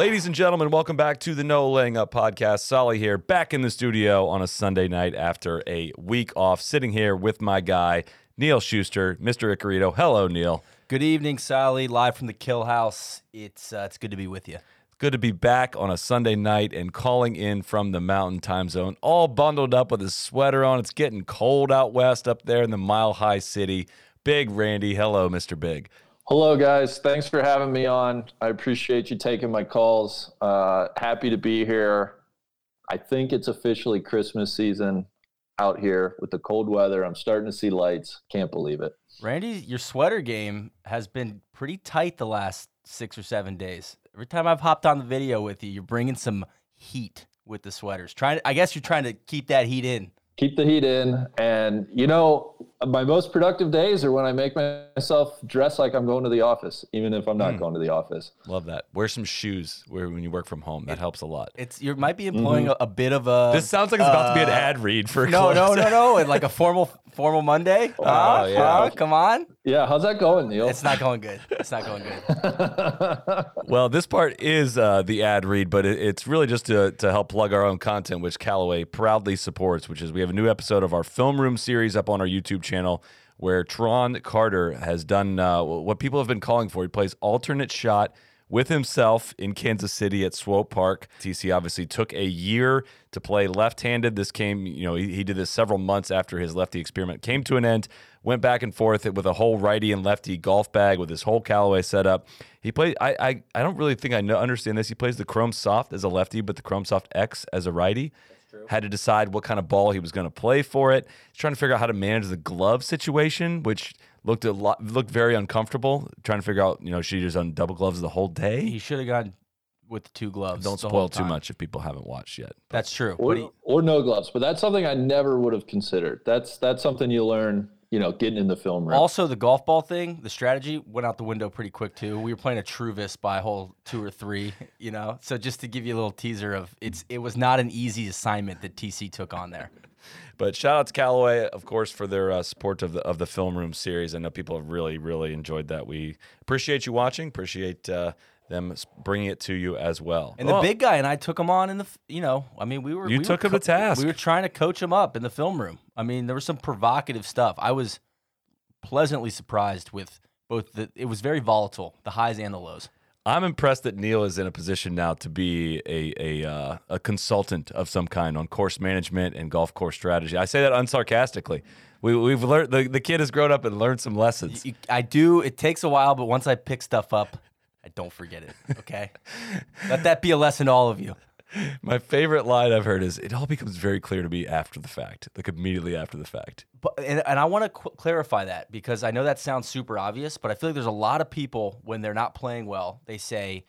Ladies and gentlemen, welcome back to the No Laying Up podcast. Solly here, back in the studio on a Sunday night after a week off, sitting here with my guy, Neil Schuster, Mr. Icarito. Hello, Neil. Good evening, Sally. Live from the Kill House. It's uh, it's good to be with you. Good to be back on a Sunday night and calling in from the mountain time zone, all bundled up with a sweater on. It's getting cold out west up there in the mile high city. Big Randy. Hello, Mr. Big. Hello, guys. Thanks for having me on. I appreciate you taking my calls. Uh, happy to be here. I think it's officially Christmas season out here with the cold weather. I'm starting to see lights. Can't believe it. Randy, your sweater game has been pretty tight the last six or seven days. Every time I've hopped on the video with you, you're bringing some heat with the sweaters. Trying, to, I guess you're trying to keep that heat in. Keep the heat in. And, you know, my most productive days are when I make myself dress like I'm going to the office, even if I'm not hmm. going to the office. Love that. Wear some shoes where when you work from home. That helps a lot. It's you might be mm-hmm. employing a, a bit of a. This sounds like it's about to be an uh, ad read for no, no, clothes. no, no, and like a formal formal Monday. Oh, Huh? yeah. Huh? Come on, Yeah, how's that going, Neil? it's not going good. It's not going good. Well, this part is uh, the ad read, but it, it's really just to, to help plug our own content, which Callaway proudly supports, which is we have a new episode of our Film Room series up on our YouTube channel where Tron Carter has done uh, what people have been calling for. He plays alternate shot with himself in Kansas City at Swope Park. TC obviously took a year to play left-handed. This came, you know, he, he did this several months after his lefty experiment came to an end. Went back and forth with a whole righty and lefty golf bag with his whole Callaway setup. He played. I I, I don't really think I know, understand this. He plays the Chrome Soft as a lefty, but the Chrome Soft X as a righty. Had to decide what kind of ball he was going to play for it. He's trying to figure out how to manage the glove situation, which looked a lot looked very uncomfortable. Trying to figure out, you know, should he just on double gloves the whole day? He should have gone with two gloves. Don't the whole spoil too much if people haven't watched yet. That's true. or, he, or no gloves, but that's something I never would have considered. That's that's something you learn, you know, getting in the film room. also, the golf ball thing, the strategy went out the window pretty quick too. We were playing a Truvis by hole two or three, you know. So just to give you a little teaser of it's, it was not an easy assignment that TC took on there. But shout out to Callaway, of course, for their uh, support of the of the film room series. I know people have really, really enjoyed that. We appreciate you watching. Appreciate uh, them bringing it to you as well. And the Oh, big guy and I took him on in the, you know, I mean, we were You we took were him to task. We were trying to coach him up in the film room. I mean, there was some provocative stuff. I was pleasantly surprised with both the. It was very volatile, the highs and the lows. I'm impressed that Neil is in a position now to be a a uh, a consultant of some kind on course management and golf course strategy. I say that unsarcastically. We, we've learned the, the kid has grown up and learned some lessons. I do. It takes a while, but once I pick stuff up, I don't forget it. Okay, let that be a lesson to all of you. My favorite line I've heard is, "It all becomes very clear to me after the fact, like immediately after the fact." But and, and I want to qu- clarify that because I know that sounds super obvious, but I feel like there's a lot of people when they're not playing well, they say,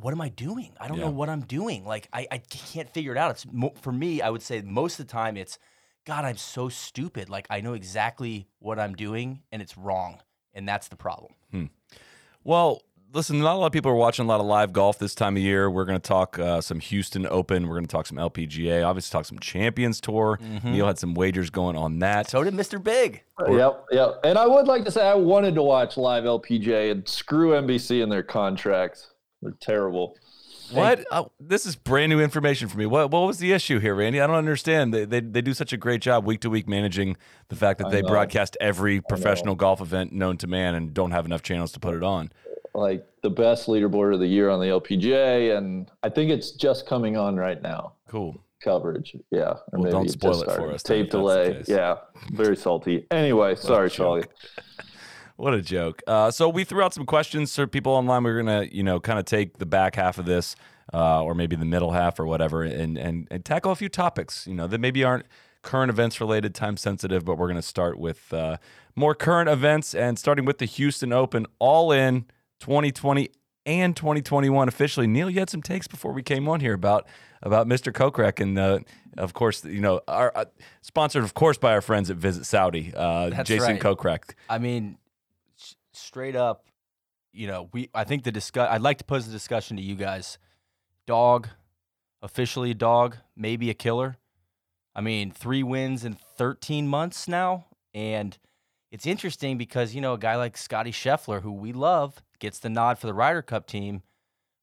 "What am I doing? I don't Yeah. know what I'm doing. Like I, I can't figure it out." It's mo- for me. I would say most of the time it's, "God, I'm so stupid. Like I know exactly what I'm doing and it's wrong, and that's the problem." Hmm. Well, listen, not a lot of people are watching a lot of live golf this time of year. We're going to talk uh, some Houston Open. We're going to talk some LPGA. Obviously, talk some Champions Tour. Neil had some wagers going on that. So did Mr. Big. Yep, yep. And I would like to say I wanted to watch live LPGA and screw NBC and their contracts. They're terrible. What? Oh, this is brand new information for me. What What was the issue here, Randy? I don't understand. They, they, they do such a great job week to week managing the fact that I they know. broadcast every professional golf event known to man and don't have enough channels to put it on. Like the best leaderboard of the year on the LPGA, and I think it's just coming on right now. Cool. Coverage, yeah. Or Well, don't spoil it for us Tape if that's the delay, yeah. Very salty. Anyway, sorry, Charlie. What a joke. Uh, so we threw out some questions for people online. We're gonna, you know, kind of take the back half of this, uh, or maybe the middle half or whatever, and, and and tackle a few topics, you know, that maybe aren't current events related, time sensitive, but we're gonna start with uh, more current events and starting with the Houston Open, all in 2020 and 2021 officially. Neil, you had some takes before we came on here about about Mr. Kokrak, and uh, of course, you know, our uh, sponsored, of course, by our friends at Visit Saudi, uh, Jason right. Kokrak. I mean, s- straight up, you know, we. I think the discuss. I'd like to pose the discussion to you guys. Dog, officially a dog, maybe a killer. I mean, three wins in 13 months now, and it's interesting because you know a guy like Scotty Scheffler, who we love, gets the nod for the Ryder Cup team.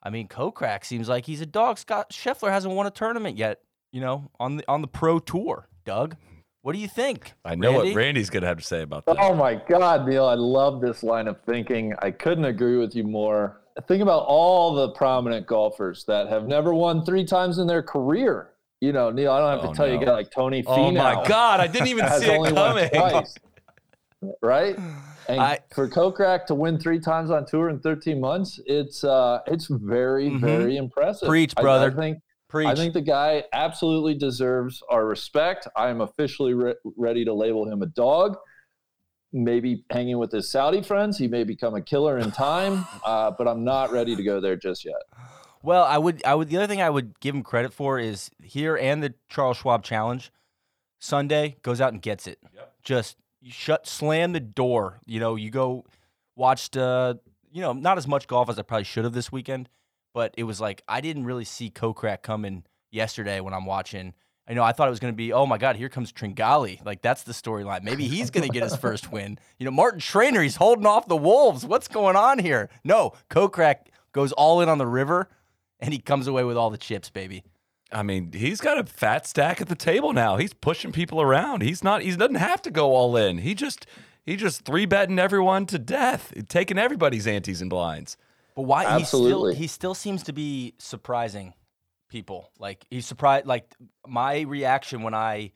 I mean, Kokrak seems like he's a dog. Scott Scheffler hasn't won a tournament yet. You know, on the on the pro tour. Doug, what do you think? I know Randy? what Randy's going to have to say about that. Oh my God, Neil, I love this line of thinking. I couldn't agree with you more. Think about all the prominent golfers that have never won three times in their career. You know, Neil, I don't have Oh, to tell you no. a guy like Tony Finau. Oh my God! I didn't even see it only coming. Twice. Right? And I- for Kokrak to win three times on tour in 13 months, it's uh it's very, Mhm. very impressive. Preach, I- brother. I, think Preach. I think the guy absolutely deserves our respect. I am officially re- ready to label him a dog. Maybe hanging with his Saudi friends, he may become a killer in time, uh, but I'm not ready to go there just yet. Well, I would, I would. The other thing I would give him credit for is here and the Charles Schwab Challenge. Sunday goes out and gets it. Yep. Just you shut, slam the door. You know, you go watched. Uh, you know, not as much golf as I probably should have this weekend, but it was like I didn't really see Kokrak coming yesterday when I'm watching. I know I thought it was going to be, oh my God, here comes Tringale. Like that's the storyline. Maybe he's going to get his first win. You know, Martin Trainer, he's holding off the Wolves. What's going on here? No, Kokrak goes all in on the river, and he comes away with all the chips, baby. I mean, he's got a fat stack at the table now. He's pushing people around. He's not. He doesn't have to go all in. He just he just three betting everyone to death, taking everybody's antes and blinds. But why Absolutely. he still he still seems to be surprising people. Like he's surprised like my reaction when I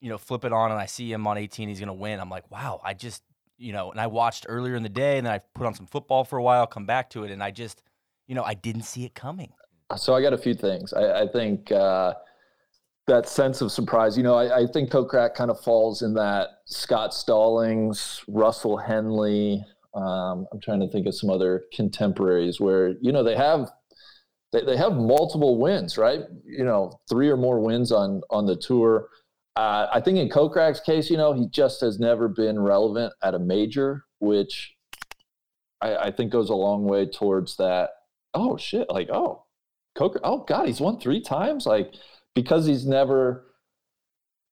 you know flip it on and I see him on 18 he's going to win. I'm like, "Wow, I just, you know, and I watched earlier in the day and then I put on some football for a while, come back to it and I just, you know, I didn't see it coming. So I got a few things. I, I think uh, that sense of surprise. You know, I, I think Kokrak kind of falls in that Scott Stallings, Russell Henley. Um, I'm trying to think of some other contemporaries where you know they have they, they have multiple wins, right? You know, three or more wins on on the tour. Uh, I think in Kokrak's case, you know, he just has never been relevant at a major, which I, I think goes a long way towards that. Oh shit! Like oh, Kokrak. Oh God, he's won three times. Like because he's never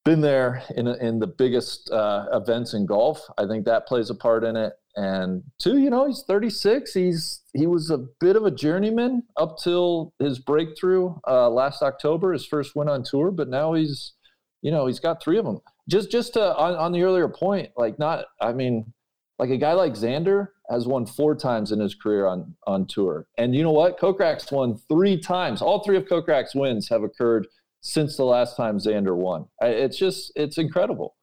been there in in the biggest uh, events in golf. I think that plays a part in it. And two, you know, he's 36. He's he was a bit of a journeyman up till his breakthrough uh, last October, his first win on tour. But now he's, you know, he's got three of them. Just just to, on on the earlier point, like not. I mean, like a guy like Xander has won four times in his career on on tour, and you know what? Kokrak's won three times. All three of Kokrak's wins have occurred since the last time Xander won. It's just it's incredible.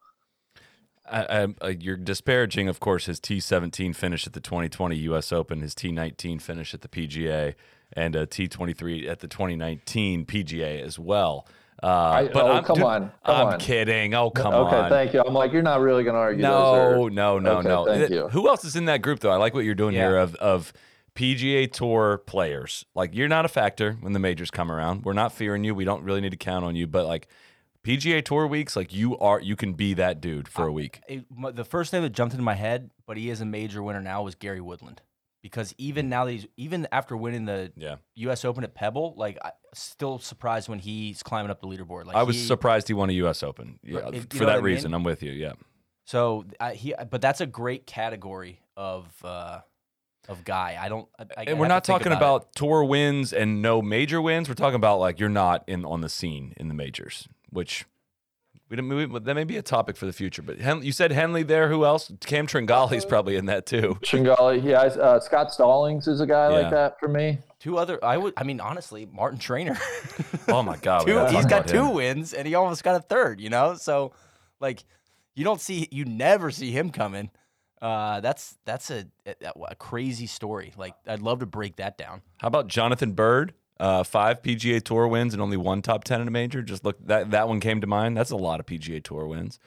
I, I, uh, you're disparaging, of course, his T17 finish at the 2020 U.S. Open, his T19 finish at the PGA, and a T23 at the 2019 PGA as well. Uh, I- but oh, I'm, come on, come I'm on. kidding. Oh, come okay, on. Okay, thank you. I'm like, you're not really going to argue. No, are- no, no, Okay, no. thank Th- you. Who else is in that group though? I like what you're doing Yeah. here of of PGA Tour players. Like you're not a factor when the majors come around. We're not fearing you. We don't really need to count on you. But like PGA Tour weeks, like you are, you can be that dude for a week. It- the first name that jumped into my head, but he is a major winner now, was Gary Woodland. Because even now that he's even after winning the Yeah, U.S. Open at Pebble, like I still surprised when he's climbing up the leaderboard. Like I was he- surprised he won a U.S. Open. Yeah, for that what I mean? reason, I'm with you. Yeah. So I, he, but that's a great category of uh, of guy. I don't. I, I And we're not talking about, about, tour wins and no major wins. We're talking about like you're not in on the scene in the majors, which we didn't. We, that may be a topic for the future. But Hen, you said Henley there. Who else? Cam Tringale's probably in that too. Tringale, yeah. Uh, Scott Stallings is a guy Yeah. like that for me. two other. I would. I mean, honestly, Martin Trainer. Oh my God, we two, gotta he's talk got two him. wins, and he almost got a third. You know, so like you don't see, you never see him coming. Uh, that's that's a, a, a crazy story. Like I'd love to break that down. How about Jonathan Byrd? Uh, five PGA Tour wins and only one top ten in a major. Just look that that one came to mind. That's a lot of PGA Tour wins.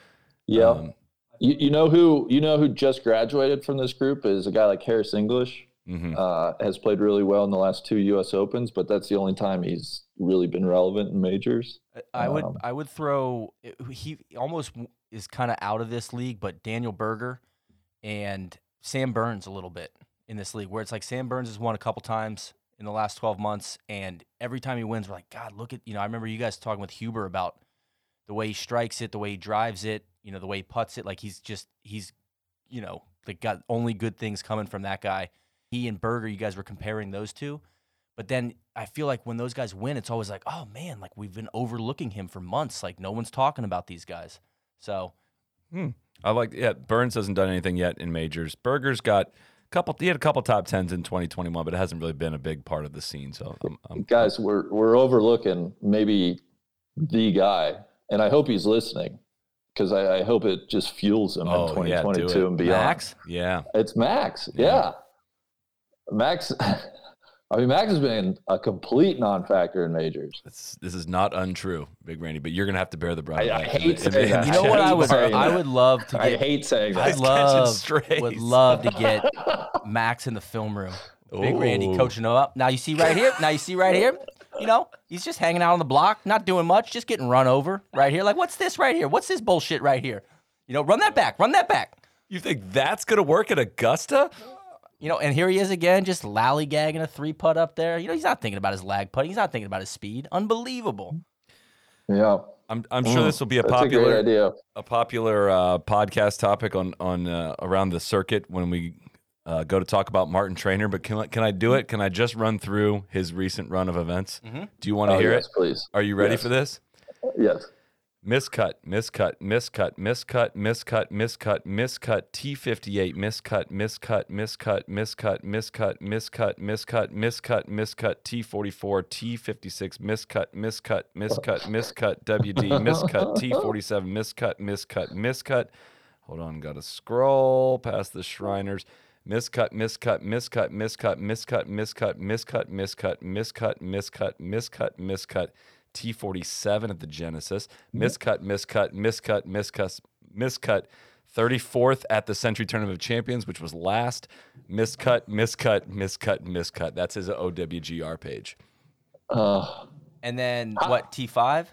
Yeah. Um, you, you know who you know who just graduated from this group is a guy like Harris English. Mhm. Uh, has played really well in the last two U.S. Opens, but that's the only time he's really been relevant in majors. I would Um, I would throw he almost is kind of out of this league, but Daniel Berger and Sam Burns a little bit in this league, where it's like Sam Burns has won a couple times in the last twelve months, and every time he wins, we're like, God, look at you know. I remember you guys talking with Huber about the way he strikes it, the way he drives it, you know, the way he puts it. Like he's just he's you know like got only good things coming from that guy. He and Berger, you guys were comparing those two. But then I feel like when those guys win, it's always like, oh man, like we've been overlooking him for months. Like no one's talking about these guys. So hmm. I like yeah. Burns hasn't done anything yet in majors. Berger's got a couple. He had a couple top tens in 2021, but it hasn't really been a big part of the scene. So I'm, I'm Guys, we're we're overlooking maybe the guy, and I hope he's listening because I, I hope it just fuels him Oh, in 2022 it. and beyond. Max, yeah. It's Max. Yeah. Yeah. Max. I mean, Max has been a complete non-factor in majors. This, this is not untrue, Big Randy, but you're gonna have to bear the brunt. I- of I it. hate In- in- saying in that. you know what I hate would saying I that. would love to I hate saying I that. catching love would love to get Max in the film room. Big Randy coaching him up. Now you see right here. Now you see right here. You know he's just hanging out on the block, not doing much, just getting run over right here. Like what's this right here? What's this bullshit right here? You know, run that back, run that back. You think that's gonna work at Augusta? You know, and here he is again, just lollygagging a three putt up there. You know, he's not thinking about his lag putt. He's not thinking about his speed. Unbelievable. Yeah, I'm, I'm sure this will be a Mm, that's a popular idea. a popular uh, podcast topic on on uh, around the circuit when we uh, go to talk about Martin Trainer. But can I, can I do it? Can I just run through his recent run of events? Do you want to Oh, hear yes, it? please. Are you ready Yes. for this? Yes. Miscut, miscut, miscut, miscut, miscut, miscut, miscut, T58, miscut, miscut, miscut, miscut, miscut, miscut, miscut, miscut, miscut, T44, T56, miscut, miscut, miscut, miscut, WD, miscut, T47, miscut, miscut, miscut. Hold on, gotta scroll past the Shriners. Miscut, miscut, miscut, miscut, miscut, miscut, miscut, miscut, miscut, miscut, miscut, miscut. T47 at the Genesis. Miscut, miscut, miscut, miscut, miscut. 34th at the Sentry Tournament of Champions, which was last. Miscut, miscut, miscut, miscut. That's his OWGR page. Uh, And then what? T five.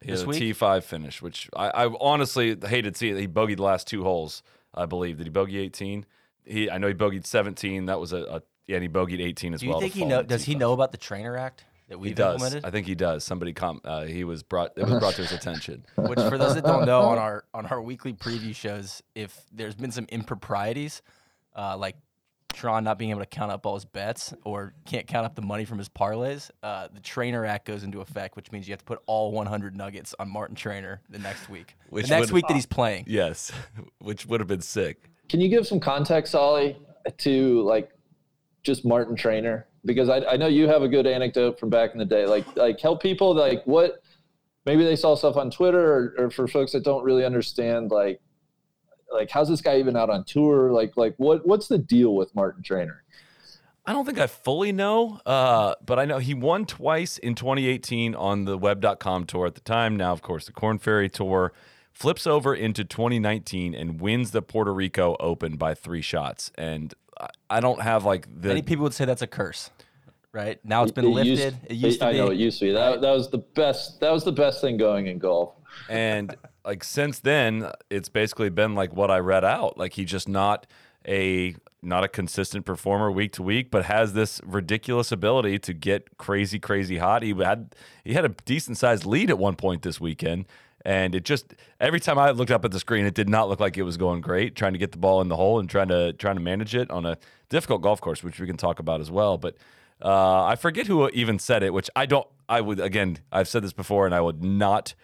He had This week? T5 finish, which I, I honestly hated to see it. He bogeyed the last two holes, I believe. Did he bogey 18? He, I know he bogeyed 17. That was a, a yeah, and he bogeyed 18 as Do you well. think he know? Does he T5. know about the Trainer Act that He we've does. implemented? I think he does. Somebody com- uh, he was brought it was brought to his attention. Which, for those that don't know, on our on our weekly preview shows, if there's been some improprieties, uh, like Tron not being able to count up all his bets or can't count up the money from his parlays, uh, the Trainer Act goes into effect, which means you have to put all 100 nuggets on Martin Trainer the next week. Which the next would- week that he's playing. Yes, which would have been sick. can you give some context, Ollie, to like just Martin Trainer? Because I, I know you have a good anecdote from back in the day. Like like help people like what maybe they saw stuff on Twitter or, or for folks that don't really understand like like how's this guy even out on tour? Like like what what's the deal with Martin Trainer? I don't think I fully know, uh, but I know he won twice in 2018 on the web.com tour at the time. Now, of course, the Corn Ferry tour flips over into 2019 and wins the Puerto Rico Open by three shots. And I- I don't have like the Many people would say that's a curse, right? Now it's been It lifted. used- it used to I be. know it used to be. That, that was the best that was the best thing going in golf. and like since then it's basically been like what i read out like he's just not a not a consistent performer week to week but has this ridiculous ability to get crazy crazy hot he had he had a decent sized lead at one point this weekend and it just every time i looked up at the screen it did not look like it was going great trying to get the ball in the hole and trying to trying to manage it on a difficult golf course which we can talk about as well but uh, I forget who even said it, which I don't. I would again. I've said this before, and I would not.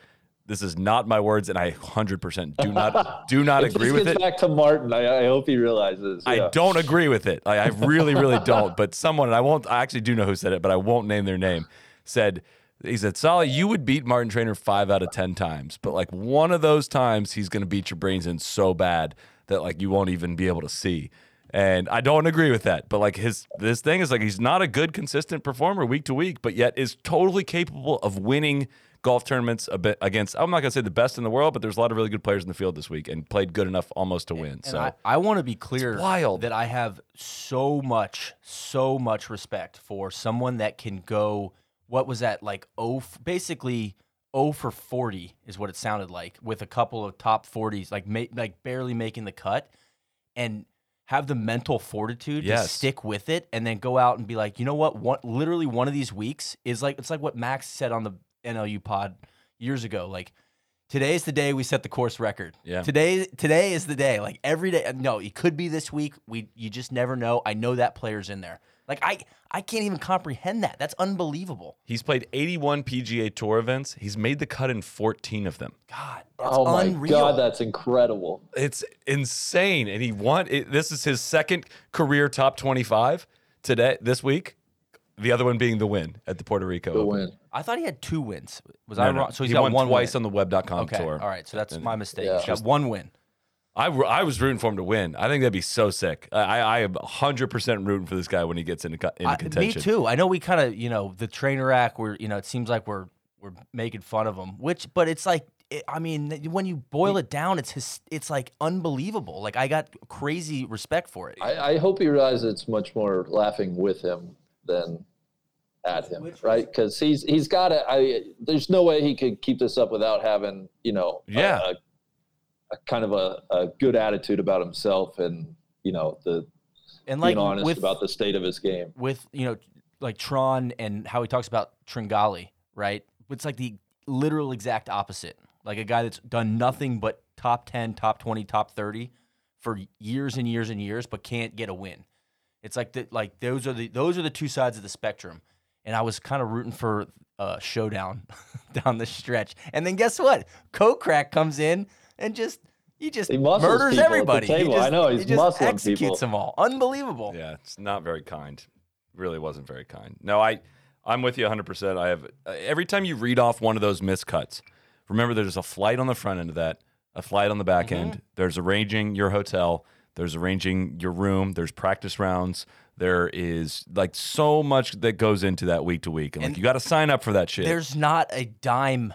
This is not my words, and I 100% do not do not agree with it. back to Martin, I, I hope he realizes. I don't agree with it. I, I really, really don't. But someone, and I won't. I actually do know who said it, but I won't name their name. Said he said, "Solly, you would beat Martin Trainer five out of ten times, but like one of those times, he's going to beat your brains in so bad that like you won't even be able to see." And I don't agree with that. But like his this thing is like he's not a good consistent performer week to week, but yet is totally capable of winning golf tournaments a bit against. I'm not gonna say the best in the world, but there's a lot of really good players in the field this week and played good enough almost to win. And so I, I want to be clear wild. that I have so much, so much respect for someone that can go. What was that like? Oh, basically, oh for forty is what it sounded like, with a couple of top forties, like ma- like barely making the cut, and have the mental fortitude to stick with it, and then go out and be like, you know what? One, literally, one of these weeks is like it's like what Max said on the NLU pod years ago, like. today is the day we set the course record. Yeah. Today today is the day. Like every day. No, it could be this week. We you just never know. I know that player's in there. Like I I can't even comprehend that. That's unbelievable. he's played 81 PGA Tour events. He's made the cut in 14 of them. God, that's oh my unreal. god, that's incredible. It's insane, and he won. It, this is his second career top 25 today this week. The other one being the win at the Puerto Rico. The Open. win. I thought he had two wins. Was No, I no. wrong? So he's he got won, one twice win. on the Web.com Okay. tour. All right. So that's my mistake. Yeah. He's got one win. I, I was rooting for him to win. I think that'd be so sick. I, I am 100% rooting for this guy when he gets into, co- into I- me too. I know we kind of, you know, the trainer act. Where you know, it seems like we're we're making fun of him. Which, but it's like, it, I mean, when you boil it down, it's his, it's like unbelievable. Like I got crazy respect for it. I, I hope he realizes it's much more laughing with him than at him, right? Because he's he's got to. I there's no way he could keep this up without having you know Yeah. a, a kind of a, a good attitude about himself and you know the and like being honest with, about the state of his game. with you know like Tron and how he talks about Tringale, right? It's like the literal exact opposite. Like a guy that's done nothing but top 10, top 20, top 30 for years and years and years but can't get a win. It's like the, like those are the those are the two sides of the spectrum. And I was kind of rooting for a showdown down the stretch. And then guess what? Kokrak comes in and just he just He muscles murders people at the everybody. He just- I know, he just muscling executes people. them all. Unbelievable. Yeah, it's not very kind. Really wasn't very kind. No, I I'm with you 100%. I have uh, every time you read off one of those miscuts, remember there's a flight on the front end of that, a flight on the back end. There's arranging your hotel, there's arranging your room, there's practice rounds. There is like so much that goes into that week to week. And, like you got to sign up for that shit. There's not a dime.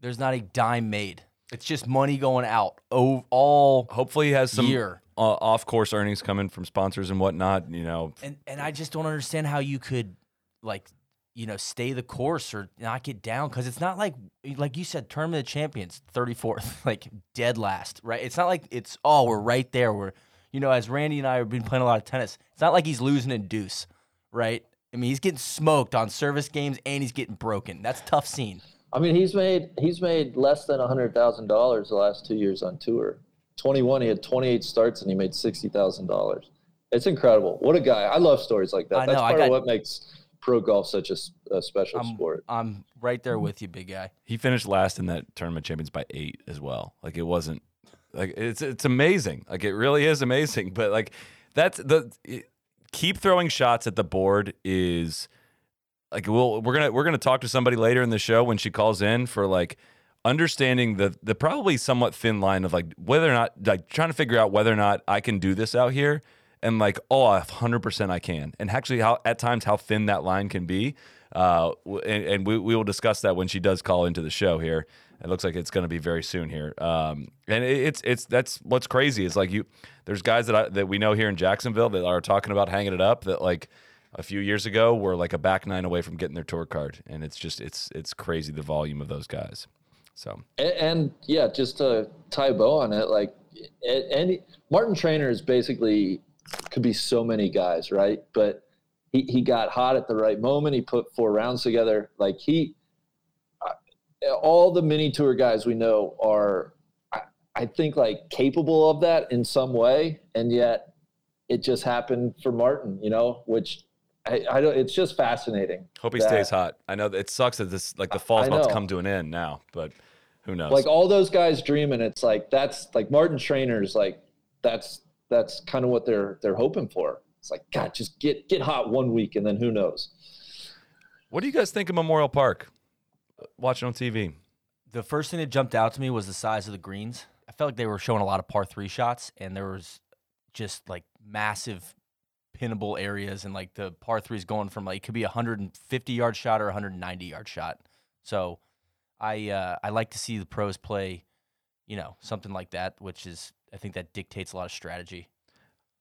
There's not a dime made. It's just money going out oh, all Hopefully he has some year. uh, off course earnings coming from sponsors and whatnot, you know. And and I just don't understand how you could like you know stay the course or knock it down because it's not like like you said tournament of champions 34th like dead last right? It's not like it's oh we're right there. We're you know as randy and i have been playing a lot of tennis it's not like he's losing in deuce right? I mean he's getting smoked on service games and he's getting broken. That's a tough scene I mean, he's made he's made less than hundred thousand dollars the last two years on tour. Twenty one, he had twenty eight starts and he made sixty thousand dollars. It's incredible. What a guy! I love stories like that. I That's know, I part got- of what makes pro golf such a special I'm, sport. I'm right there with you big guy He finished last in that tournament champions by eight as well. Like it wasn't like it's it's amazing. Like it really is amazing. But like that's the it- keep throwing shots at the board is like we'll we're gonna we're gonna talk to somebody later in the show when she calls in for like understanding the the probably somewhat thin line of like whether or not like trying to figure out whether or not I can do this out here and like oh a hundred percent I can. And actually how at times how thin that line can be uh and, and we, we will discuss that when she does call into the show here. It looks like it's going to be very soon here. Um and it, it's it's that's what's crazy is like you there's guys that I, that we know here in Jacksonville that are talking about hanging it up that like a few years ago were like a back nine away from getting their tour card and it's just it's it's crazy the volume of those guys so And, and yeah, just to tie bow on it, like any Martin Trainer is basically could be so many guys, right? But he, he got hot at the right moment. He put four rounds together. Like he, uh, all the mini tour guys we know are, I, I think, like capable of that in some way, and yet it just happened for Martin, you know, which. I, I don't. It's just fascinating. Hope he that- stays hot. I know it sucks that this like the fall's I about to come to an end now, but who knows? like all those guys dreaming it's like that's like martin trainers like that's that's kind of what they're they're hoping for it's like god just get get hot one week and then who knows what do you guys think of Memorial Park? Watching on TV. the first thing that jumped out to me was the size of the greens. I felt like they were showing a lot of par three shots, and there was just like massive pinnable areas, and like the par threes going from like it could be a 150 yard shot or a 190 yard shot. So I uh, I like to see the pros play, you know, something like that, which is I think that dictates a lot of strategy.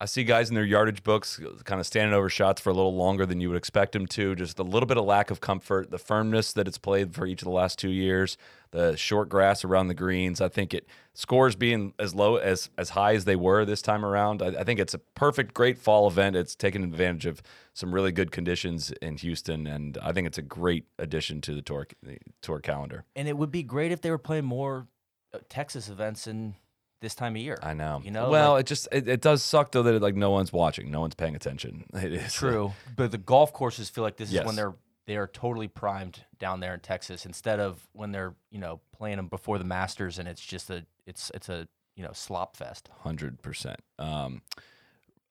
I see guys in their yardage books kind of standing over shots for a little longer than you would expect them to. Just a little bit of lack of comfort, the firmness that it's played for each of the last two years, the short grass around the greens. I think it scores being as low as as high as they were this time around. I, I think it's a perfect, great fall event. It's taken advantage of some really good conditions in Houston, and I think it's a great addition to the tour the tour calendar. And it would be great if they were playing more uh, Texas events in this time of year. I know. You know, well, like- it just it, it does suck though that like no one's watching, no one's paying attention. It is True, but the golf courses feel like this is when they're they are totally primed down there in Texas instead of when they're you know playing them before the Masters and it's just a it's it's a you know slop fest. Hundred percent. Um,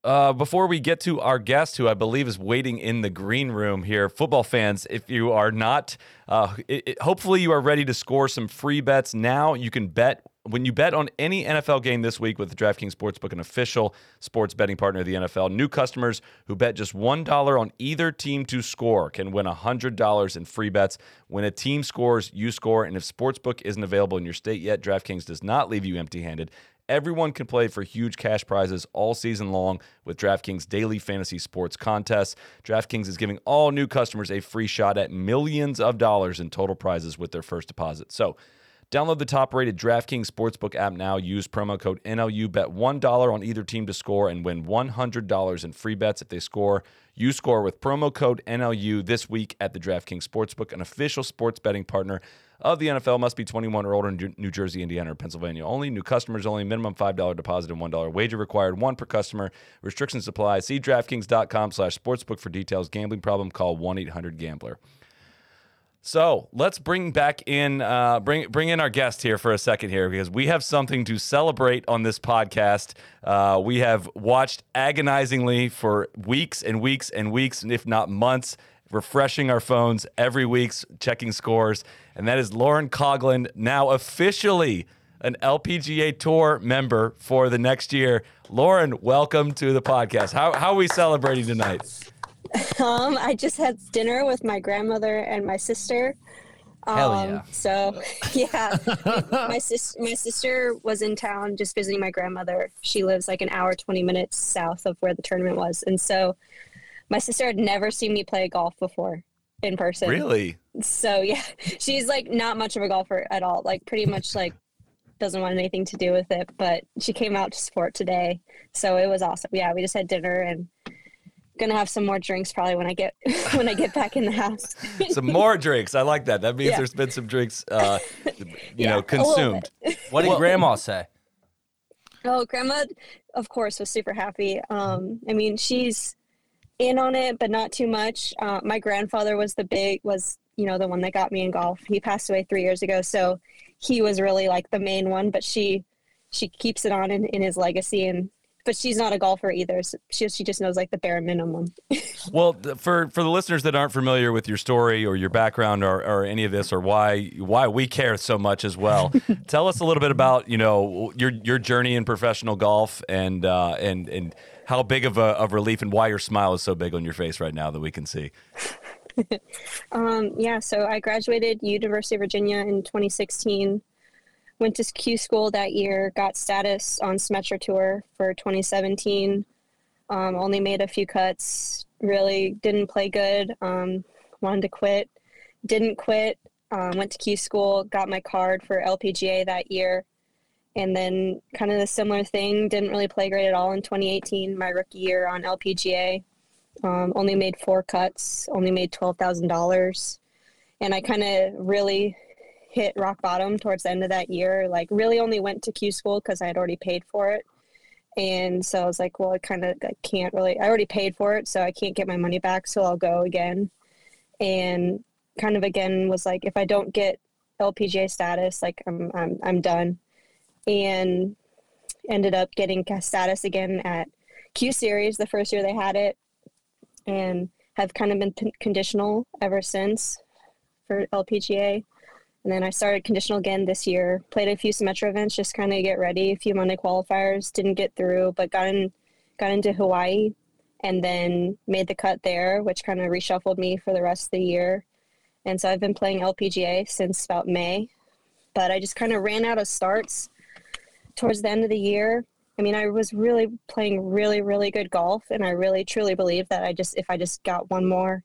uh, before we get to our guest, who I believe is waiting in the green room here, football fans, if you are not, uh, it, it- hopefully you are ready to score some free bets now. You can bet when you bet on any NFL game this week with DraftKings Sportsbook, an official sports betting partner of the NFL. New customers who bet just one dollar on either team to score can win hundred dollars in free bets. When a team scores, you score, and if Sportsbook isn't available in your state yet, DraftKings does not leave you empty-handed. Everyone can play for huge cash prizes all season long with DraftKings daily fantasy sports contests. DraftKings is giving all new customers a free shot at millions of dollars in total prizes with their first deposit. So, download the top rated DraftKings Sportsbook app now. Use promo code NLU. Bet $1 on either team to score and win $100 in free bets if they score. You score with promo code NLU this week at the DraftKings Sportsbook, an official sports betting partner of the NFL. Must be 21 or older in New- Jersey, Indiana, or Pennsylvania only. New customers only. Minimum $5 deposit and $1 wager required. One per customer. Restrictions apply. See DraftKings.com slash sportsbook for details. Gambling problem? Call 1-800-GAMBLER. So let's bring back in uh, bring bring in our guest here for a second here because we have something to celebrate on this podcast. Uh, we have watched agonizingly for weeks and weeks and weeks, if not months, refreshing our phones every week, checking scores, and that is Lauren Coughlin, now officially an LPGA Tour member for the next year. Lauren, welcome to the podcast. How how are we celebrating tonight? Um, I just had dinner with my grandmother and my sister. Um, Hell yeah. So, yeah, my sis, my sister was in town just visiting my grandmother. She lives like an hour, twenty minutes south of where the tournament was, and so my sister had never seen me play golf before in person. Really? So yeah, she's like not much of a golfer at all. Like pretty much like doesn't want anything to do with it. But she came out to support today, so it was awesome. Yeah, we just had dinner and gonna have some more drinks probably when I get when I get back in the house. some more drinks. I like that. That means Yeah. there's been some drinks, uh, you Yeah, know, consumed. What did Grandma say? Oh, grandma, of course, was super happy. Um, I mean, she's in on it, but not too much. Uh, my grandfather was the big, was you know the one that got me in golf. He passed away three years ago, so he was really like the main one. But she, she keeps it on in, in his legacy, and but she's not a golfer either. So she she just knows like the bare minimum. Well, for for the listeners that aren't familiar with your story or your background or, or any of this or why why we care so much as well, tell us a little bit about you know your your journey in professional golf and uh, and and how big of a of relief and why your smile is so big on your face right now that we can see. Um, yeah, so I graduated University of Virginia in 2016. Went to Q school that year. Got status on Symetra Tour for 2017. Um, only made a few cuts. Really didn't play good. Um, wanted to quit. Didn't quit. Um, went to Q school. Got my card for LPGA that year. And then kind of the similar thing. Didn't really play great at all in 2018, my rookie year on LPGA. Um, only made four cuts, only made twelve thousand dollars, and I kind of really hit rock bottom towards the end of that year. Like, really only went to Q school because I had already paid for it, and so I was like, well, I kind of can't really. I already paid for it, so I can't get my money back, so I'll go again, and kind of again was like, if I don't get LPGA status, like I'm I'm I'm done, and ended up getting status again at Q Series the first year they had it and have kind of been p- conditional ever since for LPGA. And then I started conditional again this year. Played a few Symetra events just kind of get ready. A few Monday qualifiers didn't get through, but got in, got into Hawaii, and then made the cut there, which kind of reshuffled me for the rest of the year. And so I've been playing LPGA since about May, but I just kind of ran out of starts towards the end of the year. I mean, I was really playing really, really good golf, and I really truly believe that I just, if I just got one more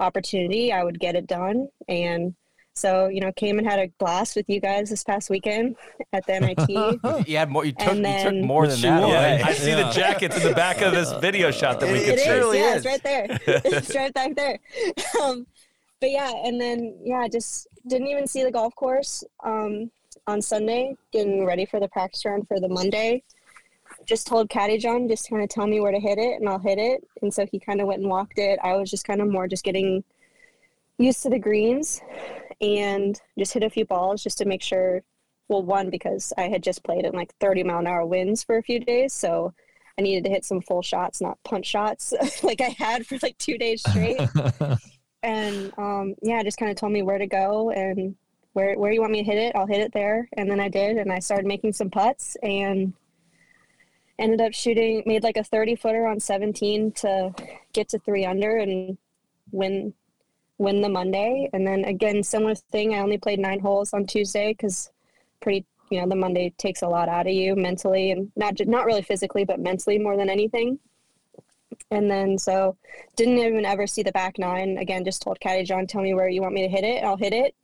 opportunity, I would get it done. And so, you know, came and had a blast with you guys this past weekend at the NIT. you had more. You took, And you took then- more than that. Yeah, away. I see the jackets in the back of this video shot that we It could is, see. really yeah, is. it's right there. it's right back there. Um, but yeah, and then yeah, just didn't even see the golf course um, on Sunday, getting ready for the practice round for the Monday. Just told Caddy John just kind of tell me where to hit it, and I'll hit it. And so he kind of went and walked it. I was just kind of more just getting used to the greens, and just hit a few balls just to make sure. Well, one because I had just played in like 30 mile an hour winds for a few days, so I needed to hit some full shots, not punch shots, like I had for like two days straight. and um, yeah, just kind of told me where to go and where where you want me to hit it, I'll hit it there. And then I did, and I started making some putts and ended up shooting, made like a 30 footer on 17 to get to three under and win win the Monday. And then again, similar thing. I only played nine holes on Tuesday because pretty you know the Monday takes a lot out of you mentally and not not really physically but mentally more than anything. And then so didn't even ever see the back nine. Again, just told Caddy John, tell me where you want me to hit it. I'll hit it.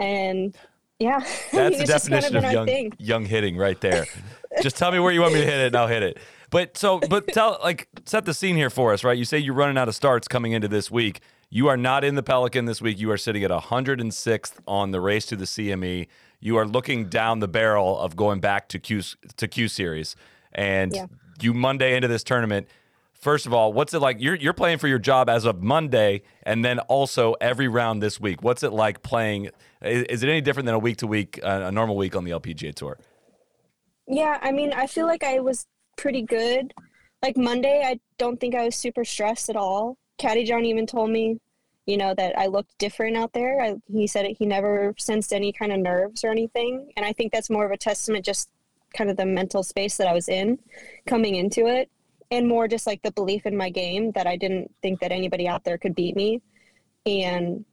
And yeah, That's the just kind definition of young thing. young hitting right there. Just tell me where you want me to hit it, and I'll hit it. But so, but tell like set the scene here for us, right? You say you're running out of starts coming into this week. You are not in the Pelican this week. You are sitting at 106th on the race to the CME. You are looking down the barrel of going back to Q to Q Series, and Yeah. you Monday into this tournament. First of all, what's it like? You're you're playing for your job as of Monday, and then also every round this week. What's it like playing? Is, is it any different than a week to week, uh, a normal week on the LPGA tour? Yeah, I mean, I feel like I was pretty good. Like Monday, I don't think I was super stressed at all. Caddy John even told me, you know, that I looked different out there. I, he said it, he never sensed any kind of nerves or anything, and I think that's more of a testament just kind of the mental space that I was in coming into it, and more just like the belief in my game that I didn't think that anybody out there could beat me, and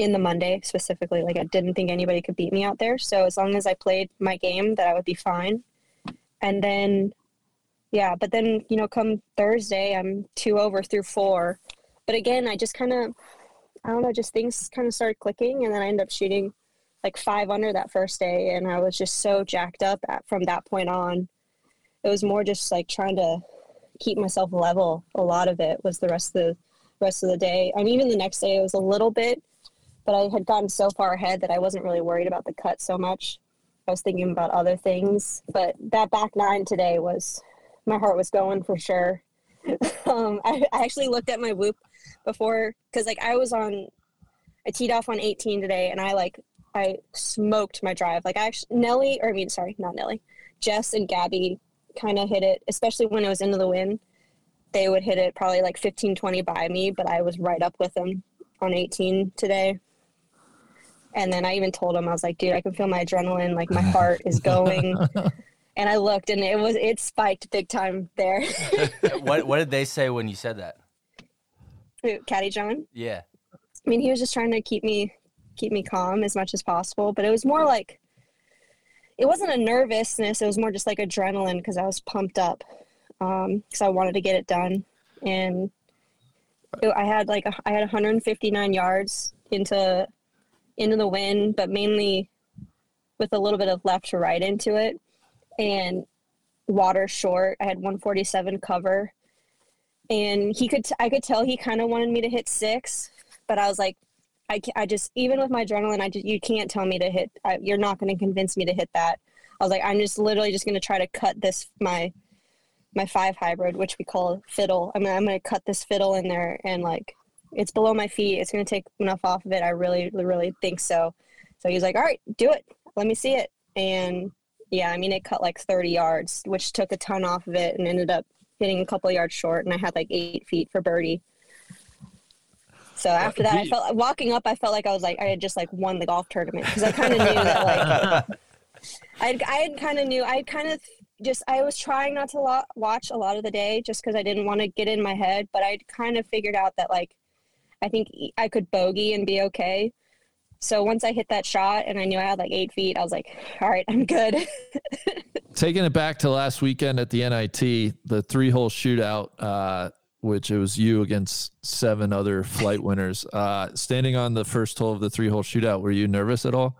in the Monday specifically. Like I didn't think anybody could beat me out there. So as long as I played my game, that I would be fine. And then, yeah, but then you know, come Thursday, I'm two over through four. But again, I just kind of, I don't know, just things kind of started clicking, and then I ended up shooting like five under that first day, and I was just so jacked up at, from that point on. It was more just like trying to keep myself level. A lot of it was the rest of the rest of the day, and even the next day, it was a little bit but I had gotten so far ahead that I wasn't really worried about the cut so much. I was thinking about other things, but that back nine today was my heart was going for sure. um, I, I actually looked at my whoop before because like I was on, I teed off on 18 today, and I like I smoked my drive. Like I actually Nelly, or I mean, sorry, not Nelly, Jess and Gabby kind of hit it, especially when it was into the wind. They would hit it probably like 15, 20 by me, but I was right up with them on 18 today. And then I even told him, I was like, dude, I can feel my adrenaline, like my heart is going. and I looked and it was, it spiked big time there. what What did they say when you said that? Caddy John. Yeah. I mean, he was just trying to keep me, keep me calm as much as possible, but it was more like, it wasn't a nervousness. It was more just like adrenaline because I was pumped up um, because I wanted to get it done. And it, I had like, a, I had 159 yards into into the wind, but mainly with a little bit of left to right into it. And water short. I had 147 cover. And he could, t- I could tell he kind of wanted me to hit six, but I was like, I, I just, even with my adrenaline, I just, you can't tell me to hit, I, you're not going to convince me to hit that. I was like, I'm just literally just going to try to cut this, my, my five hybrid, which we call fiddle. I mean, I'm going to cut this fiddle in there and like, it's below my feet. It's going to take enough off of it. I really, really think so. So he's like, all right, do it. Let me see it. And yeah, I mean, it cut like 30 yards, which took a ton off of it and ended up hitting a couple yards short. And I had like eight feet for birdie. So after that, I felt walking up, I felt like I was like, I had just like won the golf tournament because I kind of knew that like, I I had kind of knew, I kind of just, I was trying not to lo- watch a lot of the day just because I didn't want to get in my head, but I kind of figured out that like, I think I could bogey and be okay. So once I hit that shot and I knew I had like eight feet, I was like, all right, I'm good. Taking it back to last weekend at the NIT, the three hole shootout, uh, which it was you against seven other flight winners. Uh, standing on the first hole of the three hole shootout, were you nervous at all?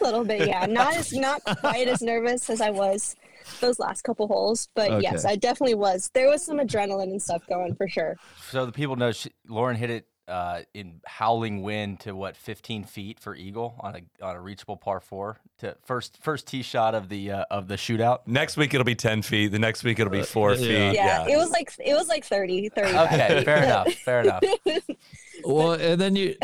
A little bit, yeah. Not as not quite as nervous as I was those last couple holes, but Okay. yes, I definitely was. There was some adrenaline and stuff going for sure. So the people know she, Lauren hit it uh, in howling wind to what 15 feet for eagle on a on a reachable par four to first first tee shot of the uh, of the shootout. Next week it'll be ten feet. The next week it'll be four yeah. feet. Yeah, it was like it was like 30, 35. Okay, fair enough, fair enough. Well, and then you,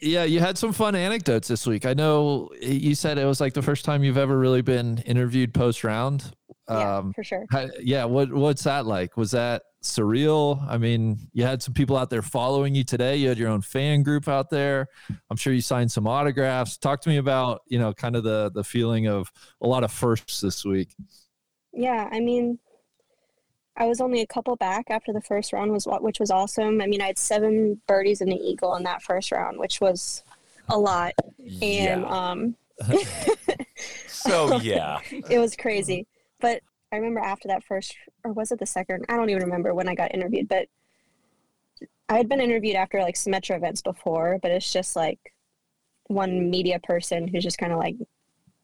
yeah, you had some fun anecdotes this week. I know you said it was like the first time you've ever really been interviewed post round. Yeah, Um, for sure. How- yeah. What What's that like? Was that surreal? I mean, you had some people out there following you today. You had your own fan group out there. I'm sure you signed some autographs. Talk to me about you know kind of the the feeling of a lot of firsts this week. Yeah, I mean, I was only a couple back after the first round was which was awesome. I mean, I had seven birdies and an eagle in that first round, which was a lot, and Yeah. um, So yeah. it was crazy. But I remember after that first, or was it the second? I don't even remember when I got interviewed, but I had been interviewed after like Symetra events before, but it's just like one media person who's just kind of like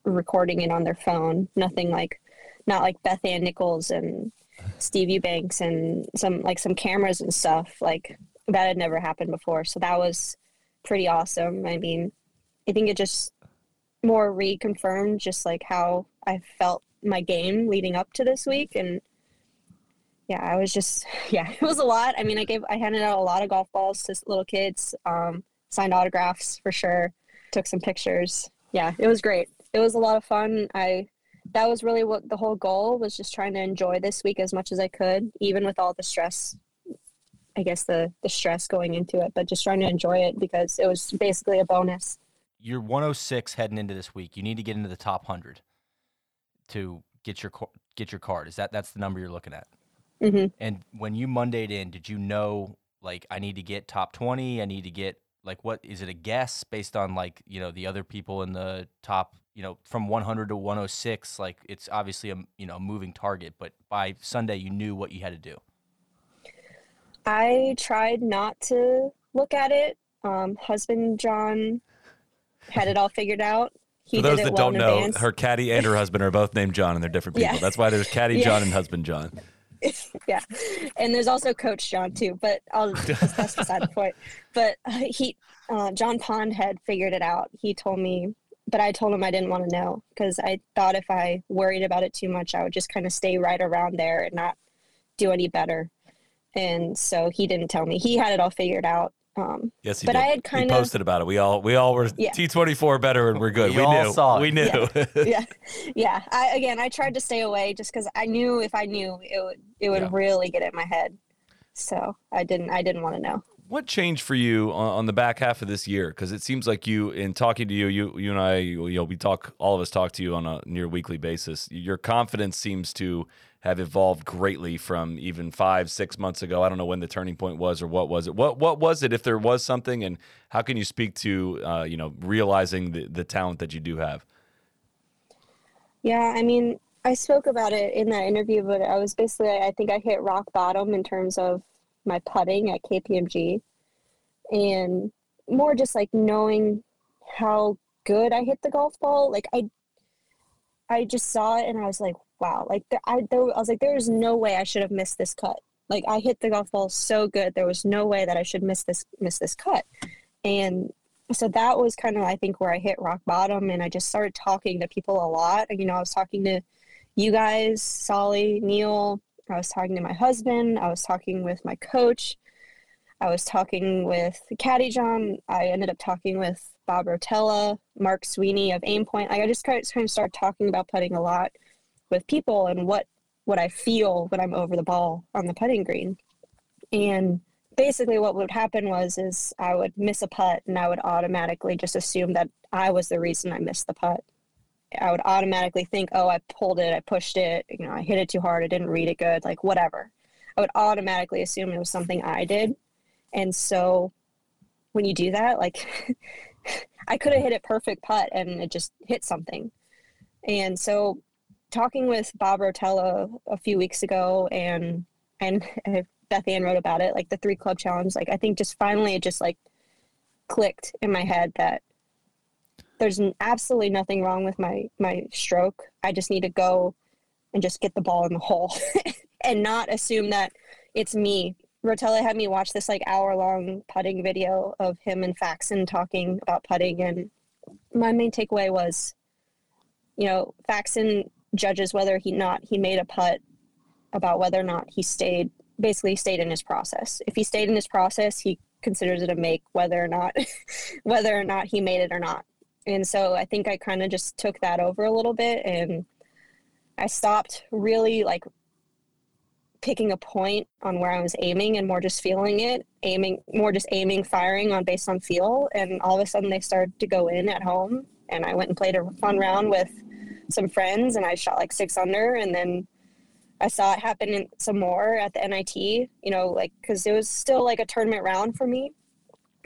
recording it on their phone. Nothing like, not like Beth Ann Nichols and Steve Eubanks and some like some cameras and stuff. Like that had never happened before. So that was pretty awesome. I mean, I think it just more reconfirmed just like how I felt my game leading up to this week and yeah i was just yeah it was a lot. I mean i gave i handed out a lot of golf balls to little kids um, signed autographs for sure took some pictures. Yeah it was great. It was a lot of fun. I that was really what the whole goal was just trying to enjoy this week as much as i could even with all the stress i guess the the stress going into it but just trying to enjoy it because it was basically a bonus. You're 106 heading into this week. You need to get into the top 100 to get your get your card. Is that that's the number you're looking at? hmm And when you Mondayed in, did you know like I need to get top 20? I need to get like what is it a guess based on like, you know, the other people in the top, you know, from 100 to 106, like it's obviously a, you know, moving target, but by Sunday you knew what you had to do. I tried not to look at it. Um, husband John had it all figured out. He For those that well don't know, advance. her caddy and her husband are both named John, and they're different people. Yeah. That's why there's caddy Yeah. John and husband John. yeah, and there's also Coach John too. But I'll that's beside the point. But uh, he, uh, John Pond had figured it out. He told me, but I told him I didn't want to know because I thought if I worried about it too much, I would just kind of stay right around there and not do any better. And so he didn't tell me. He had it all figured out. Um, Yes, he But did. I had he kinda- posted about it. We all we all were T twenty four better, and we're good. We We, all knew. saw it. We knew. yeah yeah I, again i tried to stay away just because i knew if i knew it would it would Yeah. really get in my head so i didn't i didn't want to know What changed for you on, on the back half of this year? Because it seems like you, in talking to you, you, you and I, you know, we talk, all of us talk to you on a near weekly basis. Your confidence seems to have evolved greatly from even five, six months ago. I don't know when the turning point was or what was it. What, what was it, if there was something, and how can you speak to, uh, you know, realizing the, the talent that you do have? yeah i mean i spoke about it in that interview but i was basically i think i hit rock bottom in terms of my putting at kpmg and more just like knowing how good i hit the golf ball like i i just saw it and i was like wow like there, I, there, I was like there is no way i should have missed this cut. Like i hit the golf ball so good there was no way that i should miss this miss this cut. And so that was kind of i think where i hit rock bottom and i just started talking to people a lot. You know i was talking to you guys solly neil i was talking to my husband i was talking with my coach i was talking with caddy john i ended up talking with bob rotella mark sweeney of aimpoint. Like i just kind of, kind of started talking about putting a lot with people and what what i feel when i'm over the ball on the putting green and basically what would happen was is I would miss a putt and I would automatically just assume that I was the reason I missed the putt. I would automatically think, oh, I pulled it, I pushed it, you know, I hit it too hard, I didn't read it good, like whatever. I would automatically assume it was something I did. And so when you do that, like I could have hit a perfect putt and it just hit something. And so talking with Bob Rotella a few weeks ago and and Beth Ann wrote about it, like the three club challenge, like I think just finally it just like clicked in my head that there's absolutely nothing wrong with my my stroke. I just need to go and just get the ball in the hole and not assume that it's me. Rotella had me watch this like hour long putting video of him and Faxon talking about putting and my main takeaway was you know, Faxon judges whether he not he made a putt about whether or not he stayed basically stayed in his process. If he stayed in his process, he considers it a make whether or not whether or not he made it or not. And so I think I kind of just took that over a little bit and I stopped really like picking a point on where I was aiming and more just feeling it, aiming more just aiming, firing on based on feel. And all of a sudden they started to go in at home. And I went and played a fun round with some friends and I shot like six under. And then I saw it happen in some more at the NIT, you know, like because it was still like a tournament round for me.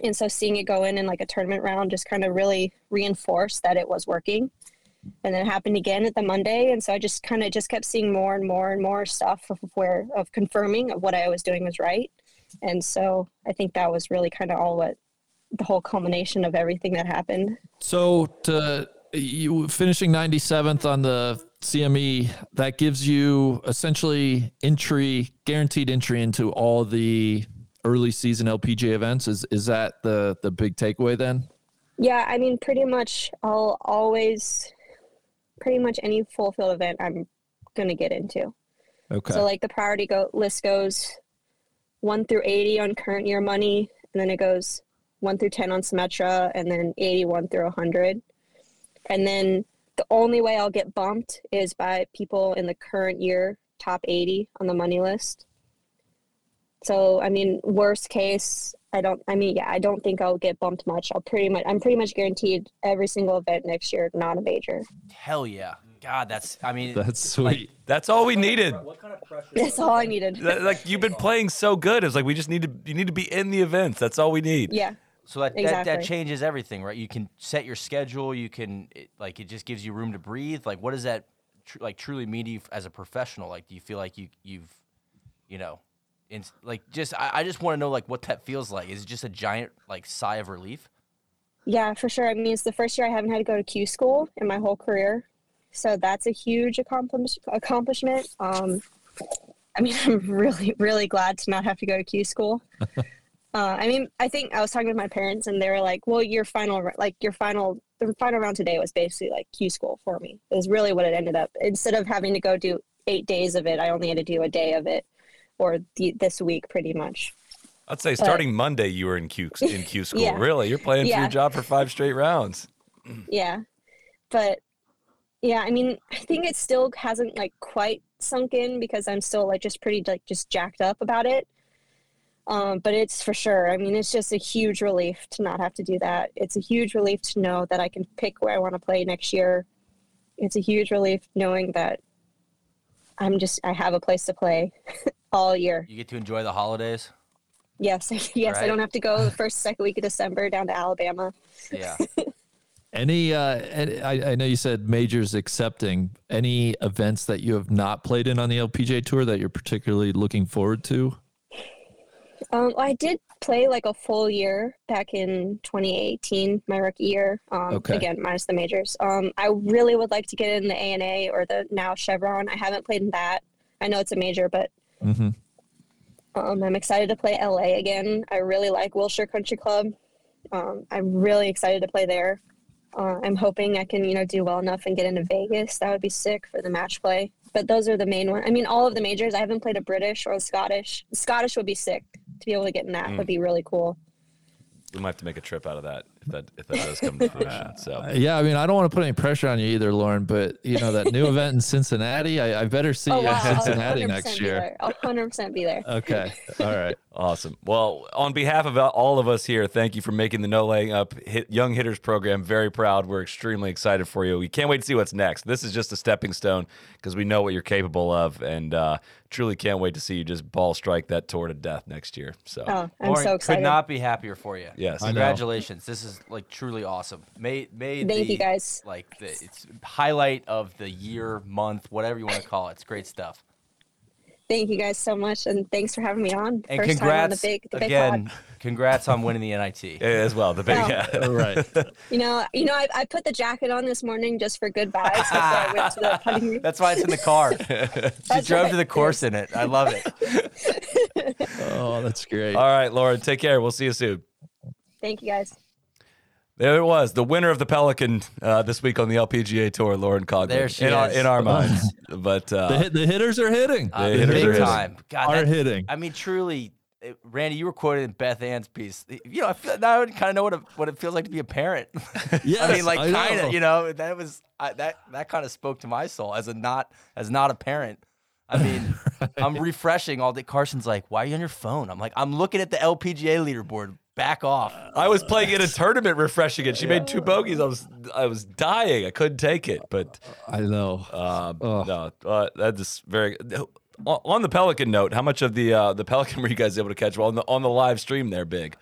And so seeing it go in in like a tournament round just kind of really reinforced that it was working and then it happened again at the Monday. And so I just kind of just kept seeing more and more and more stuff of where of confirming of what I was doing was right. And so I think that was really kind of all what the whole culmination of everything that happened. So to you finishing 97th on the CME, that gives you essentially entry, guaranteed entry into all the early season LPGA events. Is is that the the big takeaway then? Yeah, I mean, pretty much I'll always pretty much any full field event I'm going to get into. Okay. So like the priority go list goes 1 through 80 on current year money and then it goes 1 through 10 on Symetra and then 81 through 100. And then the only way I'll get bumped is by people in the current year top 80 on the money list. So, I mean, worst case, I don't, I mean, yeah, I don't think I'll get bumped much. I'll pretty much, I'm pretty much guaranteed every single event next year, not a major. Hell yeah. God, that's, I mean, That's sweet. That's all we needed. That's all I needed. Like you've been playing so good. It's like we just need to you need to be in the events. That's all we need. Yeah. So that, that that changes everything, right? You can set your schedule. You can it, like it just gives you room to breathe. Like, what does that tr- like truly mean to you as a professional? Like, do you feel like you you've you know, in, like just I, I just want to know like what that feels like. Is it just a giant like sigh of relief? Yeah, for sure. I mean, it's the first year I haven't had to go to Q school in my whole career. So that's a huge accomplish- accomplishment. Um, I mean, I'm really, really glad to not have to go to Q school. uh, I mean, I think I was talking with my parents and they were like, well, your final, like your final, the final round today was basically like Q school for me. Is really what it ended up. Instead of having to go do eight days of it, I only had to do a day of it or the, this week pretty much. I'd say starting Monday you were in Q in Q school. Yeah. Really, you're playing for your job for five straight rounds. yeah but yeah i mean i think it still hasn't like quite sunk in because i'm still like just pretty like just jacked up about it um, but it's for sure i mean it's just a huge relief to not have to do that it's a huge relief to know that i can pick where i want to play next year it's a huge relief knowing that i'm just i have a place to play all year You get to enjoy the holidays. yes yes i don't have to go the first second week of december down to alabama Yeah. Any, uh, any I, I know you said majors accepting. Any events that you have not played in on the LPGA tour that you're particularly looking forward to? Um, I did play like a full year back in 2018, my rookie year. Um, Okay. Again, minus the majors. Um, I really would like to get in the ANA or the now Chevron. I haven't played in that. I know it's a major, but Mm-hmm. um, I'm excited to play LA again. I really like Wilshire Country Club. Um, I'm really excited to play there. Uh, I'm hoping I can, you know, do well enough and get into Vegas. That would be sick for the match play. But those are the main ones. I mean, all of the majors. I haven't played a British or a Scottish. Scottish would be sick to be able to get in that. Would mm. be really cool. We might have to make a trip out of that that if that does come to fruition. So yeah, I mean, I don't want to put any pressure on you either, Lauren, but you know that new event in Cincinnati, I, I better see Oh you wow, in Cincinnati I'll 100% next be year. there. I'll 100% be there. Okay, all right. Awesome. Well, on behalf of all of us here, thank you for making the No Laying Up hit Young Hitters program very proud. We're extremely excited for you. We can't wait to see what's next. This is just a stepping stone because we know what you're capable of, and uh, truly can't wait to see you just ball strike that tour to death next year. So, Oh, I'm Lauren, so excited. Could not be happier for you. Yes. Congratulations. This is like truly awesome. Made made Thank the, you, guys. Like the it's highlight of the year, month, whatever you want to call it. It's great stuff. Thank you guys so much, and thanks for having me on. And First time on the congrats big, the big again. pod. Congrats on winning the NIT. as well, the big yeah. All right. You know, you know, I, I put the jacket on this morning just for good vibes before I went to the. That's why it's in the car. she drove right. to the course in it. I love it. Oh, that's great. All right, Lauren, take care. We'll see you soon. Thank you guys. There it was, the winner of the Pelican uh, this week on the LPGA Tour, Lauren Coughlin. There she in Our, is. in our minds, but uh, The, hit, the hitters are hitting. Uh, hitters are big hitting. time. God, are that- hitting. I mean, truly, it- Randy, you were quoted in Beth Ann's piece. You know, I feel, now I kind of know what it, what it feels like to be a parent. I mean, like I kind of, you know, that was I, that that kind of spoke to my soul as a not as not a parent. I mean, I'm refreshing all day. Carson's like, "Why are you on your phone?" I'm like, "I'm looking at the LPGA leaderboard. Back off." I was playing in a tournament, refreshing it. She made two bogeys. I was I was dying. I couldn't take it, but I know. um, Ugh. no, uh, that is very. On on the Pelican note, how much of the uh, the Pelican were you guys able to catch? Well, on the on the live stream there, big.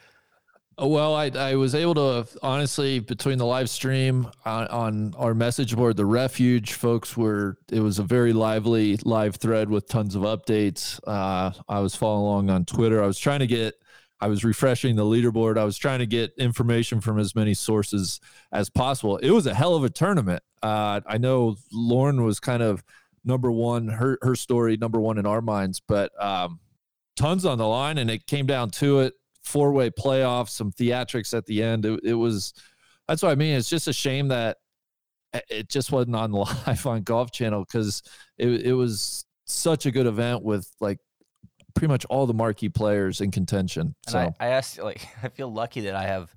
Oh, Well, I, I was able to honestly between the live stream on, on our message board, the refuge folks were. It was a very lively live thread with tons of updates. Uh, I was following along on Twitter. I was trying to get. I was refreshing the leaderboard. I was trying to get information from as many sources as possible. It was a hell of a tournament. Uh, I know Lauren was kind of number one. Her her story number one in our minds, but um, tons on the line, and it came down to it four way playoffs, some theatrics at the end. It, it was that's what I mean. It's just a shame that it just wasn't on live on Golf Channel because it it was such a good event with like pretty much all the marquee players in contention. And So I, I asked, like, I feel lucky that I have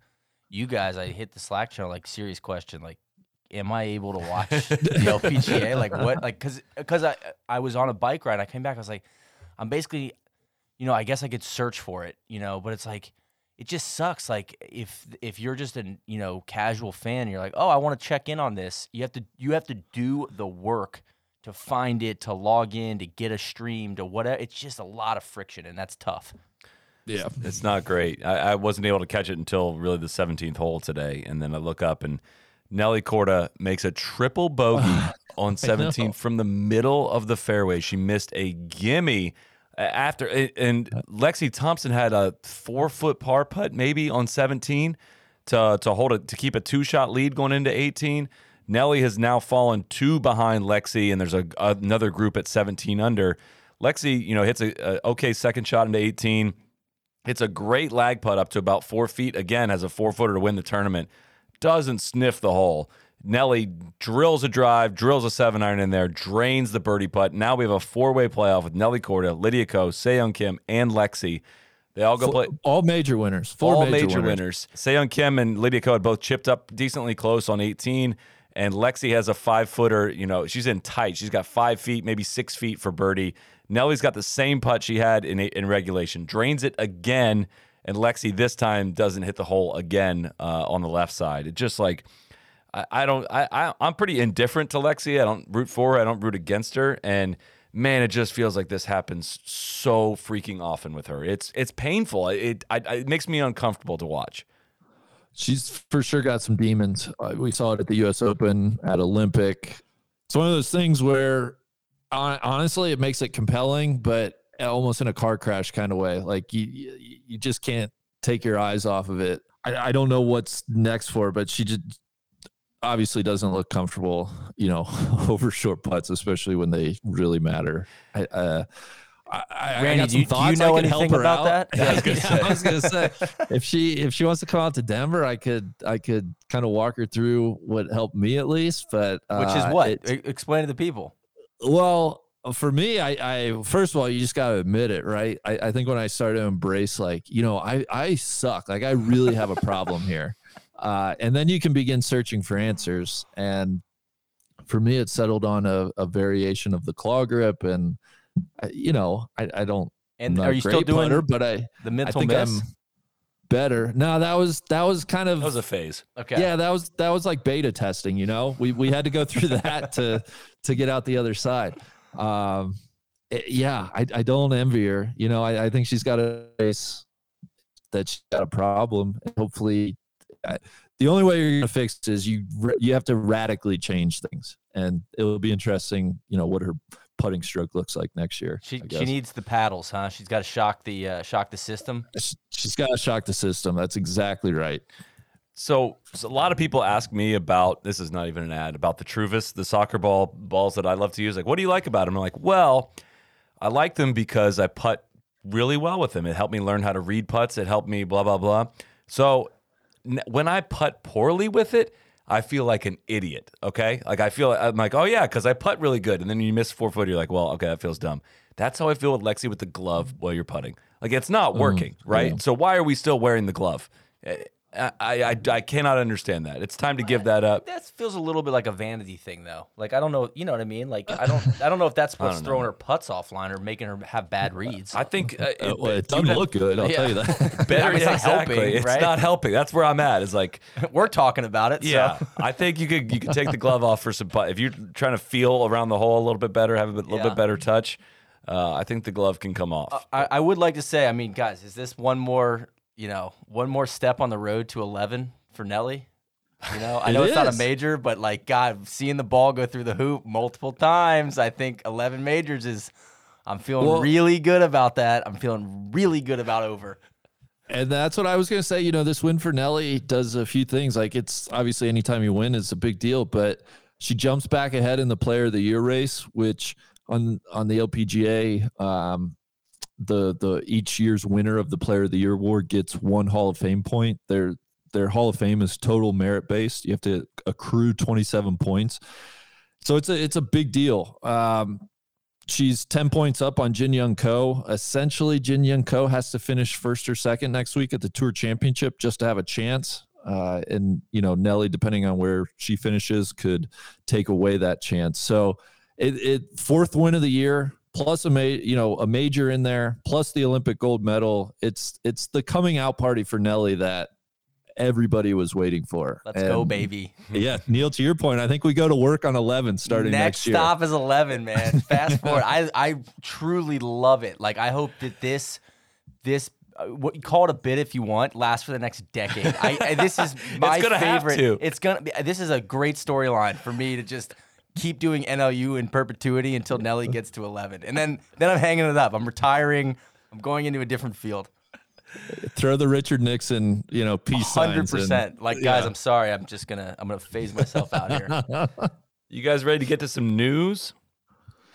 you guys. I hit the Slack channel, like, serious question, like, am I able to watch the LPGA? Like, what? Like, cause, cause I, I was on a bike ride. I came back. I was like, I'm basically, you know, I guess I could search for it, you know, but it's like, it just sucks. Like, if if you're just an, you know, casual fan, you're like, oh, I want to check in on this. You have to, you have to do the work to find it, to log in, to get a stream, to whatever. It's just a lot of friction, and that's tough. yeah, It's not great. I, I wasn't able to catch it until really the 17th hole today, and then I look up and Nelly Korda makes a triple bogey on 17 from the middle of the fairway. She missed a gimme uh, after, and Lexi Thompson had a four foot par putt maybe on 17 to to hold it to keep a two shot lead going into 18. Nelly has now fallen two behind Lexi, and there's a, another group at 17 under. Lexi, you know, hits a, a okay second shot into 18. It's a great lag putt up to about four feet. Again, has a four footer to win the tournament. Doesn't sniff the hole. Nelly drills a drive, drills a seven iron in there, drains the birdie putt. Now we have a four way playoff with Nelly Korda, Lydia Ko, Seyoung Kim, and Lexi. They all go play all major winners, four all major, major, winners. Seyoung Kim and Lydia Ko had both chipped up decently close on 18. And Lexi has a five footer. You know, she's in tight. She's got five feet, maybe six feet for birdie. Nelly's got the same putt she had in in regulation. Drains it again, and Lexi this time doesn't hit the hole again uh, on the left side. It just like I, I don't. I, I I'm pretty indifferent to Lexi. I don't root for her. I don't root against her. And man, it just feels like this happens so freaking often with her. It's it's painful. It I, it makes me uncomfortable to watch. She's for sure got some demons. Uh, we saw it at the U.S. Open, at Olympic. It's one of those things where, hon- honestly, it makes it compelling, but almost in a car crash kind of way. Like you, you, you just can't take your eyes off of it. I, I don't know what's next for, her, but she just obviously doesn't look comfortable, you know, over short putts, especially when they really matter. I, uh, I, I, Randy, I got do some you- do you know I can help anything her about out. that? Yeah, I was gonna say. I was gonna say if she if she wants to come out to Denver, I could I could kind of walk her through what helped me at least. But Which is uh, what? it- Explain to the people. well, for me, I, I first of all, you just got to admit it, right? I, I think when I started to embrace, like, you know, I I suck, like I really have a problem here. uh, and then you can begin searching for answers. And for me, it settled on a, a variation of the claw grip, and you know, I, I don't. And are you still doing putter, but I the I mental think miss? I'm better. No, that was that was kind of That was a phase. okay. yeah, that was that was like beta testing. You know, we we had to go through that to to get out the other side. Um, it- yeah, I I don't envy her. You know, I, I think she's got a face that she's got a problem. Hopefully, I, the only way you're gonna fix it is you you have to radically change things, and it will be interesting. You know what her putting stroke looks like next year. She she needs the paddles, huh? She's got to shock the uh, shock the system. She's got to shock the system. That's exactly right. So, so a lot of people ask me about this is not even an ad about the Truvis, the soccer ball balls that I love to use. Like, what do you like about them? I'm like, well, I like them because I putt really well with them. It helped me learn how to read putts. It helped me blah blah blah. So n- when I putt poorly with it, I feel like an idiot. Okay, like I feel I'm like, oh yeah, because I putt really good, and then you miss four foot, you're like, well, okay, that feels dumb. That's how I feel with Lexi with the glove while you're putting. Like it's not mm, working, right? yeah. So why are we still wearing the glove? Eh, I, I I cannot understand that. It's time to give that up. That feels a little bit like a vanity thing, though. Like I don't know, you know what I mean? Like I don't, I don't know if that's what's throwing know. her putts offline or making her have bad reads. I think uh, Uh, well, it you doesn't would- look good. I'll Yeah. tell you that. better. It's yeah, not exactly. helping, it's right? not helping. That's where I'm at. Is like, We're talking about it. yeah, So. I think you could you could take the glove off for some putt. If you're trying to feel around the hole a little bit better, have a bit, little bit better touch. Uh, I think the glove can come off. I, I would like to say, I mean, guys, is this one more, you know, one more step on the road to 11 for Nelly? You know, I It know it's not a major, but like, God, seeing the ball go through the hoop multiple times, I think 11 majors is, I'm feeling Well- really good about that. I'm feeling really good about over. And that's what I was going to say. You know, this win for Nelly does a few things. Like it's obviously anytime you win it's a big deal, but she jumps back ahead in the player of the year race, which on on the LPGA, um, the the each year's winner of the player of the year award gets one Hall of Fame point. Their their Hall of Fame is total merit based. You have to accrue 27 points. So it's a it's a big deal. Um, she's 10 points up on Jin Young Ko. Essentially, Jin Young Ko has to finish first or second next week at the Tour Championship just to have a chance. Uh, and, you know, Nelly, depending on where she finishes, could take away that chance. So it, it fourth win of the year, plus a ma- you know a major in there, plus the Olympic gold medal. It's it's the coming out party for Nelly that everybody was waiting for. Let's go, baby. Yeah, Neil, to your point, I think we go to work on 11 starting Next next, year. stop is 11, man. Fast forward. I, I truly love it. Like, I hope that this, this, uh, what you call it a bit if you want, lasts for the next decade. I, I this is my have favorite. to. It's gonna be. This is a great storyline for me to just keep doing NLU in perpetuity until Nelly gets to 11, and then then I'm hanging it up. I'm retiring. I'm going into a different field. Throw the Richard Nixon, you know, peace Hundred signs. and- percent. Like, guys, yeah. I'm sorry. I'm just gonna. I'm gonna phase myself out here. You guys ready to get to some news?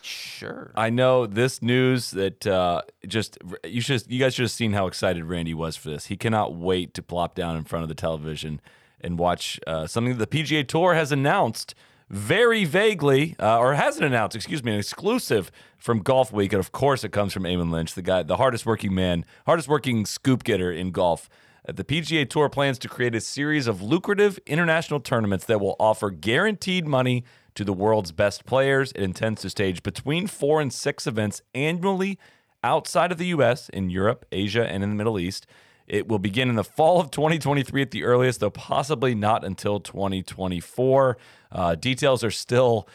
Sure. I know this news that uh, just you should you guys should have seen how excited Randy was for this. He cannot wait to plop down in front of the television and watch uh, something that the PGA Tour has announced very vaguely, uh, or hasn't announced. Excuse me, an exclusive from Golf Week, and of course it comes from Eamon Lynch, the guy, the hardest working man, hardest working scoop getter in golf. Uh, The PGA Tour plans to create a series of lucrative international tournaments that will offer guaranteed money to the world's best players. It intends to stage between four and six events annually outside of the U.S., in Europe, Asia, and in the Middle East. It will begin in the fall of 2023 at the earliest, though possibly not until 2024. Uh, details are still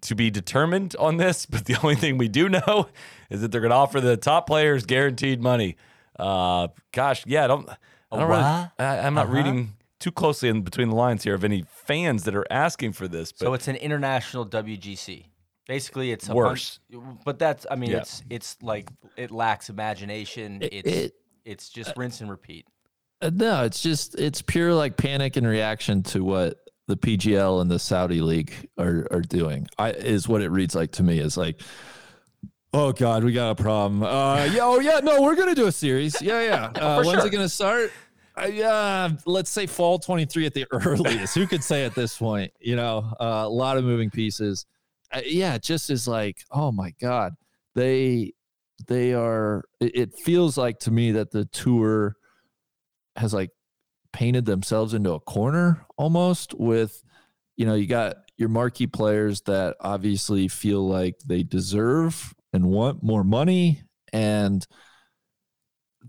to be determined on this, but the only thing we do know is that they're going to offer the top players guaranteed money. Uh, gosh, yeah, I don't, I don't really, I, I'm not Uh-huh. reading too closely in between the lines here of any fans that are asking for this. But So it's an international WGC. Basically, it's a Worse. bunch- but that's I mean, Yeah. it's it's like it lacks imagination. It- It's it- it's just rinse and repeat. Uh, no, it's just it's pure like panic and reaction to what the PGL and the Saudi league are are doing. I is what it reads like to me. Is like, oh god, we got a problem. Uh, yeah, oh yeah, no, we're gonna do a series. Yeah, yeah. Uh, when's it gonna start? Uh, yeah, let's say fall 23 at the earliest. Who could say at this point? You know, uh, a lot of moving pieces. Uh, yeah, just is like, oh my god, they they are. It, feels like to me that the tour has like painted themselves into a corner almost with, you know, you got your marquee players that obviously feel like they deserve and want more money. And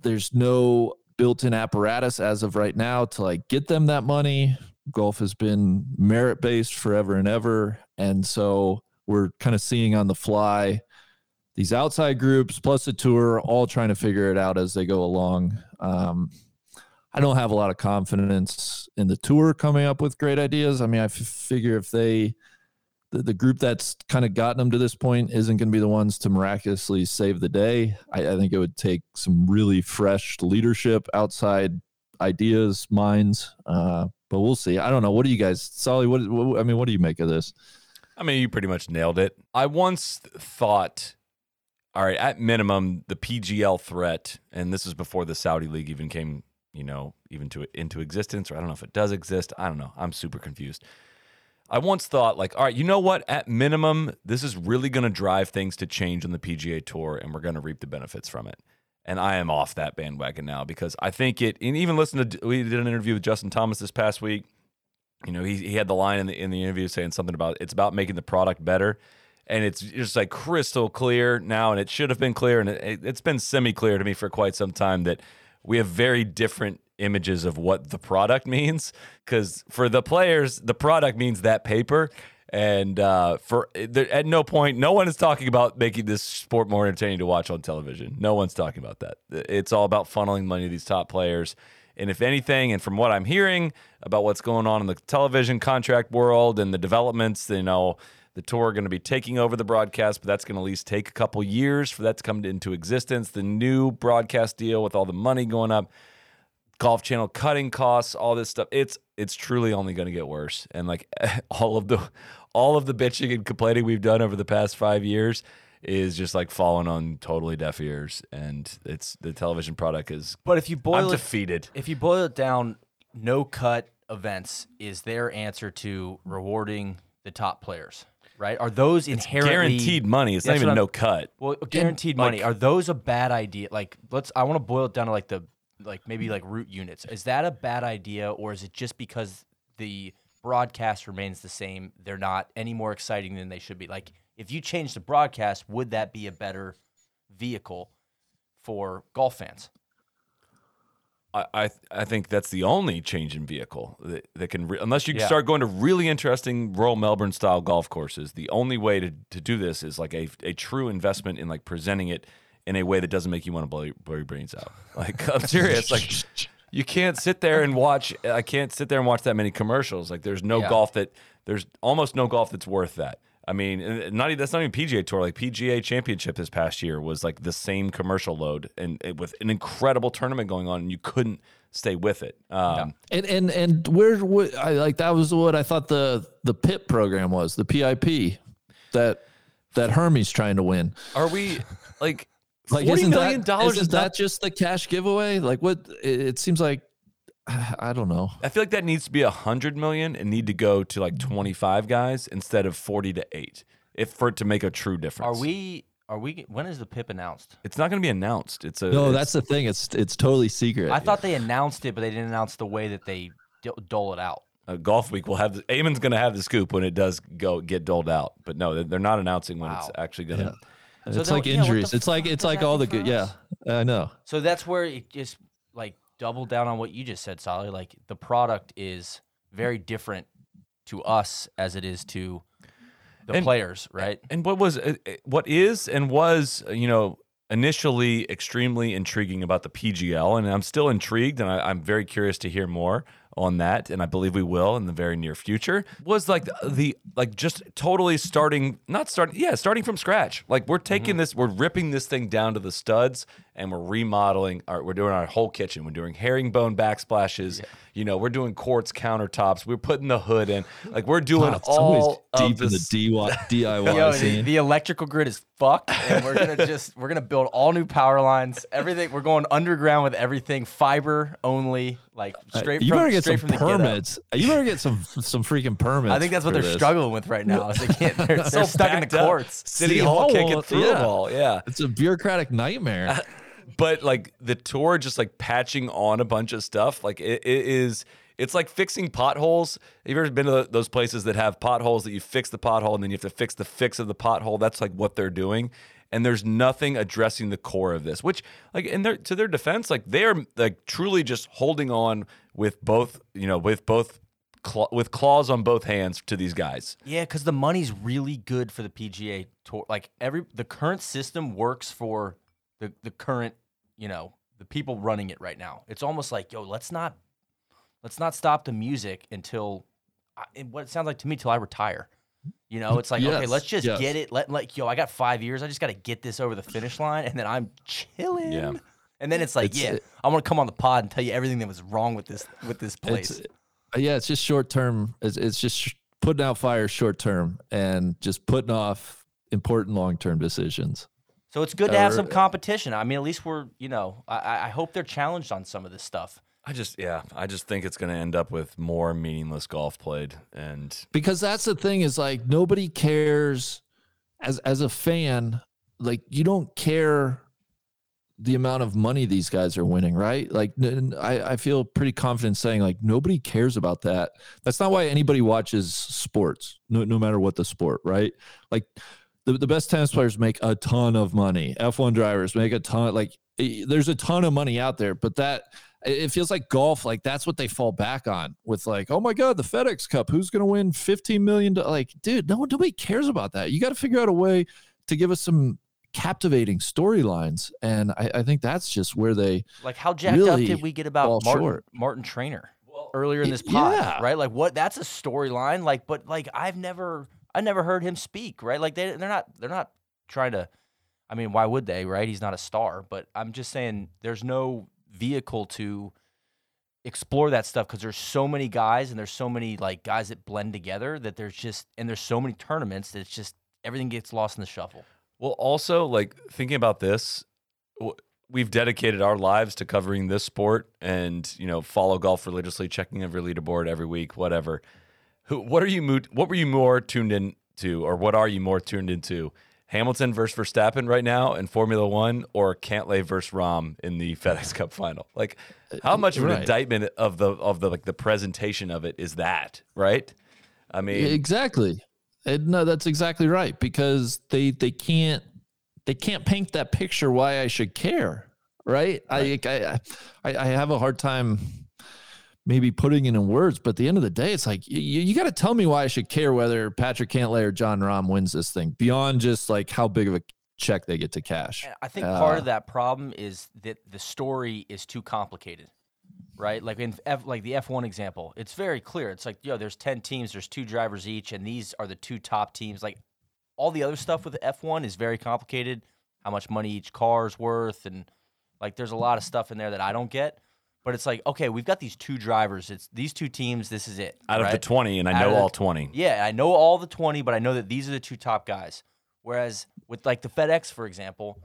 there's no built in apparatus as of right now to like get them that money. Golf has been merit based forever and ever. And so we're kind of seeing on the fly these outside groups plus the tour all trying to figure it out as they go along. Um, I don't have a lot of confidence in the tour coming up with great ideas. I mean, I f- figure if they, the, the group that's kind of gotten them to this point isn't going to be the ones to miraculously save the day. I, I think it would take some really fresh leadership, outside ideas, minds. Uh, but we'll see. I don't know. What do you guys, Solly? What, what I mean, what do you make of this? I mean, you pretty much nailed it. I once thought all right, at minimum, the PGL threat, and this is before the Saudi League even came, you know, even to into existence, or I don't know if it does exist. I don't know. I'm super confused. I once thought, like, all right, you know what? At minimum, this is really going to drive things to change on the PGA Tour, and we're going to reap the benefits from it. And I am off that bandwagon now because I think it. And even listen to we did an interview with Justin Thomas this past week. You know, he he had the line in the in the interview saying something about it's about making the product better and it's just like crystal clear now, and it should have been clear, and it, has been semi clear to me for quite some time that we have very different images of what the product means. Because for the players, the product means that paper. And uh, for at no point, no one is talking about making this sport more entertaining to watch on television. No one's talking about that. It's all about funneling money to these top players. And if anything, and from what I'm hearing about what's going on in the television contract world and the developments, you know, the tour are going to be taking over the broadcast, but that's going to at least take a couple years for that to come into existence. The new broadcast deal with all the money going up, Golf Channel cutting costs, all this stuff. It's it's truly only going to get worse. And like all of the all of the bitching and complaining we've done over the past five years is just like falling on totally deaf ears. And it's the television product is. But if you boil I'm it, defeated. If you boil it down, no cut events is their answer to rewarding the top players right? Are those inherently guaranteed money? It's not even no cut. Well, guaranteed like, money. Are those a bad idea? Like, let's. I want to boil it down to like the like maybe like root units. Is that a bad idea, or is it just because the broadcast remains the same? They're not any more exciting than they should be. Like, if you change the broadcast, would that be a better vehicle for golf fans? I, I think that's the only change in vehicle that, that can re- unless you Yeah. start going to really interesting Royal Melbourne style golf courses. The only way to, to do this is like a, a true investment in like presenting it in a way that doesn't make you want to blow, your- blow your brains out. Like I'm serious. Like you can't sit there and watch. I can't sit there and watch that many commercials. Like there's no Yeah. golf that there's almost no golf that's worth that. I mean, not that's not even PGA Tour. Like PGA Championship this past year was like the same commercial load, and it, with an incredible tournament going on, and you couldn't stay with it. Um, And and and where what I like that was what I thought the the PIP program was the PIP that that Hermes trying to win. Are we like Like forty isn't million that, dollars? Is that not, just the cash giveaway? Like what? It, it seems like I don't know. I feel like that needs to be a hundred million and need to go to like twenty five guys instead of forty to eight, if for it to make a true difference. Are we? Are we? When is the PIP announced? It's not going to be announced. It's a No, it's- that's the thing. It's it's totally secret. I thought they announced it, but they didn't announce the way that they d- dole it out. uh, golf week. will have the, Eamon's going to have the scoop when it does go get doled out. But no, they're- they're not announcing when it's actually going to. So it's then- like yeah, injuries. it's like it's like all the for good. Yeah, us? I know. So that's where it just like double down on what you just said, Solly. Like the product is very different to us as it is to the And- players, right? And what was uh, uh, what is and was uh, you know initially extremely intriguing about the PGL, and I'm still intrigued, and I, I'm very curious to hear more on that, and I believe we will in the very near future. Was like the, like just totally starting, not starting, yeah, starting from scratch. Like we're taking mm-hmm. this, we're ripping this thing down to the studs, and we're remodeling. Our, we're doing our whole kitchen. We're doing herringbone backsplashes. You know, we're doing quartz countertops. We're putting the hood in. Like we're doing Wow, all of deep in the DIY, DIY Yo, the, scene. the electrical grid is fucked, and we're gonna just we're gonna build all new power lines. Everything we're going underground with everything fiber only, like straight Uh, you from better get straight some from the get-up. permits. You better get some some freaking permits. I think that's what they're this. struggling with right now. Is they can't. They're, they're stuck in the courts. City City Hall Hall kicking won't- through yeah. them all. Yeah. It's a bureaucratic nightmare. But like the tour just like patching on a bunch of stuff like it, it is it's like fixing potholes. Have you ever been to those places that have potholes that you fix the pothole and then you have to fix the fix of the pothole? That's like what they're doing. And there's nothing addressing the core of this which like in their to their defense like they're like truly just holding on with both you know with both cl- with claws on both hands to these guys. Yeah, because the money's really good for the PGA tour. Like every the current system works for the the current, you know, the people running it right now. It's almost like, yo, let's not let's not stop the music until I, what it sounds like to me till I retire. You know, it's like okay, let's just yes. get it. Let like yo, I got five years. I just got to get this over the finish line, and then I'm chilling. Yeah. And then it's like, It's- yeah, it- I want to come on the pod and tell you everything that was wrong with this with this place. It's, uh, yeah, it's just short term. It's, it's just sh- putting out fires short term and just putting off important long term decisions. So it's good to have some competition. I mean, at least we're, you know, I- I, I hope they're challenged on some of this stuff. I just yeah, I just think it's going to end up with more meaningless golf played and because that's the thing is like nobody cares as as a fan like you don't care the amount of money these guys are winning right like I, I feel pretty confident saying like nobody cares about that that's not why anybody watches sports no, no matter what the sport right like the, the best tennis players make a ton of money f1 drivers make a ton like eh, there's a ton of money out there but that it it feels like golf like that's what they fall back on with like oh my god the fedex cup who's going to win 15 million like dude no one nobody cares about that you got to figure out a way to give us some captivating storylines and I, I think that's just where they Like, how jacked Really up did we get about Martin, short. Martin Trainer earlier in this pod, yeah. right? Like, what? That's a storyline. Like, but like, I've never, I never heard him speak, right? Like, they, they're not, they're not trying to. I mean, why would they, right? He's not a star, but I'm just saying, there's no vehicle to explore that stuff because there's so many guys and there's so many like guys that blend together that there's just and there's so many tournaments that it's just everything gets lost in the shuffle. Well, also like thinking about this, we've dedicated our lives to covering this sport, and you know, follow golf religiously, checking every leaderboard every week, whatever. Who, what are you? mo- What were you more tuned in to, or what are you more tuned into? Hamilton versus Verstappen right now in Formula One, or Cantlay versus Rahm in the FedEx Cup final? Like, how much of an right. indictment of the of the like the presentation of it is that? Right? I mean, exactly And no that's exactly right because they they can't they can't paint that picture why i should care right, I, I i i have a hard time maybe putting it in words but at the end of the day it's like you, you got to tell me why i should care whether patrick cantlay or jon Rahm wins this thing beyond just like how big of a check they get to cash And I think part Uh, of that problem is that the story is too complicated, right? Like in F, like the F1 example, it's very clear. It's like, yo, there's 10 teams, there's two drivers each, and these are the two top teams. Like all the other stuff with F1 is very complicated. How much money each car is worth, and like there's a lot of stuff in there that I don't get. But it's like, okay, we've got these two drivers. It's these two teams. This is it. out of the twenty, and I Out know the- all twenty. Yeah, I know all the 20, but I know that these are the two top guys. Whereas with like the FedEx, for example,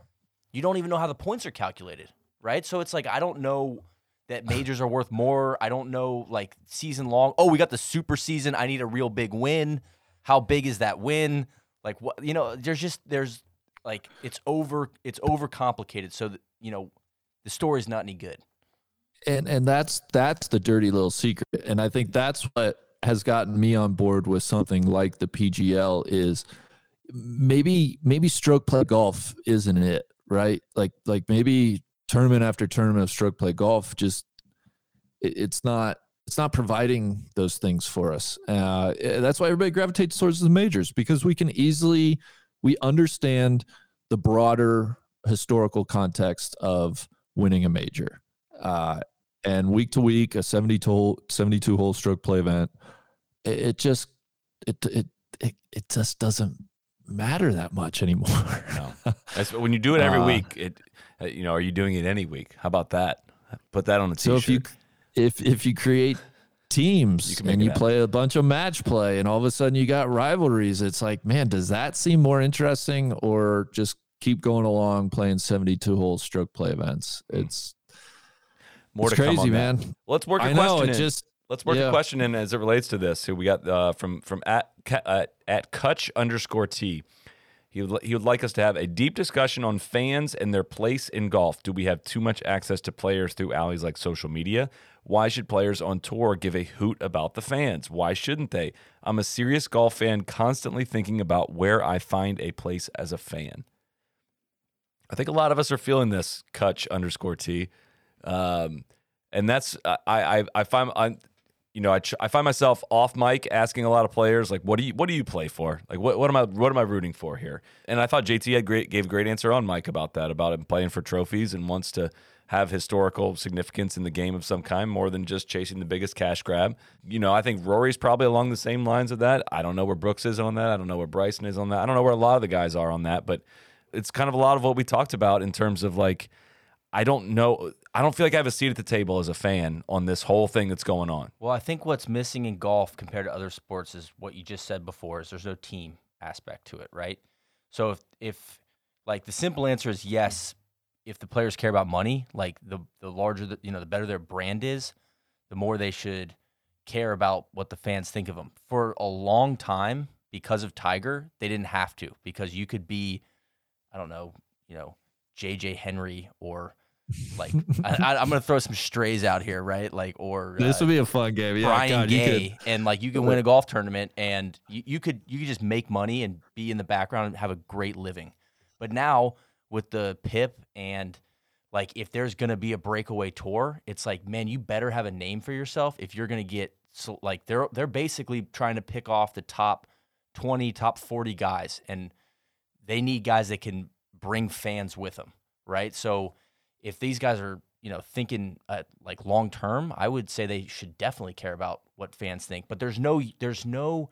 you don't even know how the points are calculated, right? So it's like I don't know that majors are worth more. I don't know like season long. Oh, we got the super season. I need a real big win. How big is that win? Like what you know, there's just there's like it's over it's over complicated. So that, you know, the story's not any good. And and that's that's the dirty little secret. And i think that's what has gotten me on board with something like the pgl is maybe maybe stroke play golf isn't it right? Like like maybe tournament after tournament of stroke play golf just it, it's not it's not providing those things for us. Uh, eh, that's why everybody gravitates towards the majors because we can easily we understand the broader historical context of winning a major. Uh, and week to week a 72 hole 72 hole stroke play event it, it just it, it it it just doesn't matter that much anymore No. That's, when you do it every Uh, week, it uh, you know, are you doing it any week? How about that? Put that on a so t-shirt. if you if if you create teams You and you happen. play a bunch of match play and all of a sudden you got rivalries it's like man does that seem more interesting or just keep going along playing 72 hole stroke play events it's More it's to come crazy on that. man Let's work a i know it in. just Let's work a question in as it relates to this. Who we got uh, from from at uh, at Kutch underscore T. He would, he would like us to have a deep discussion on fans and their place in golf. Do we have too much access to players through alleys like social media? Why should players on tour give a hoot about the fans? Why shouldn't they? I'm a serious golf fan, constantly thinking about where I find a place as a fan. I think a lot of us are feeling this, Kutch underscore T. Um, and that's, I, I, I find, I, you know, I, ch- I find myself off mic asking a lot of players like, "What do you what do you play for? Like, what, what am I what am I rooting for here?" And I thought JT had great gave a great answer on mic about that, about him playing for trophies and wants to have historical significance in the game of some kind more than just chasing the biggest cash grab. You know, I think Rory's probably along the same lines of that. I don't know where Brooks is on that. I don't know where Bryson is on that. I don't know where a lot of the guys are on that, but it's kind of a lot of what we talked about in terms of like I don't know. I don't feel like I have a seat at the table as a fan on this whole thing that's going on. Well, I think what's missing in golf compared to other sports is what you just said before is there's no team aspect to it, right? So if if like the simple answer is yes, if the players care about money, like the the larger the you know the better their brand is, the more they should care about what the fans think of them. For a long time, because of Tiger, they didn't have to because you could be, I don't know, you know, JJ Henry or like I, am gonna throw some strays out here, right? Like or this uh, would be a fun game. Yeah, Brian God, Gay, and like you can win a golf tournament, and you, you could you could just make money and be in the background and have a great living. But now with the PIP and like if there's gonna be a breakaway tour, it's like man, you better have a name for yourself if you're gonna get so like they're they're basically trying to pick off the top 20, top 40 guys, and they need guys that can bring fans with them, right? So if these guys are you know thinking uh, like long term, I would say they should definitely care about what fans think. But there's no there's no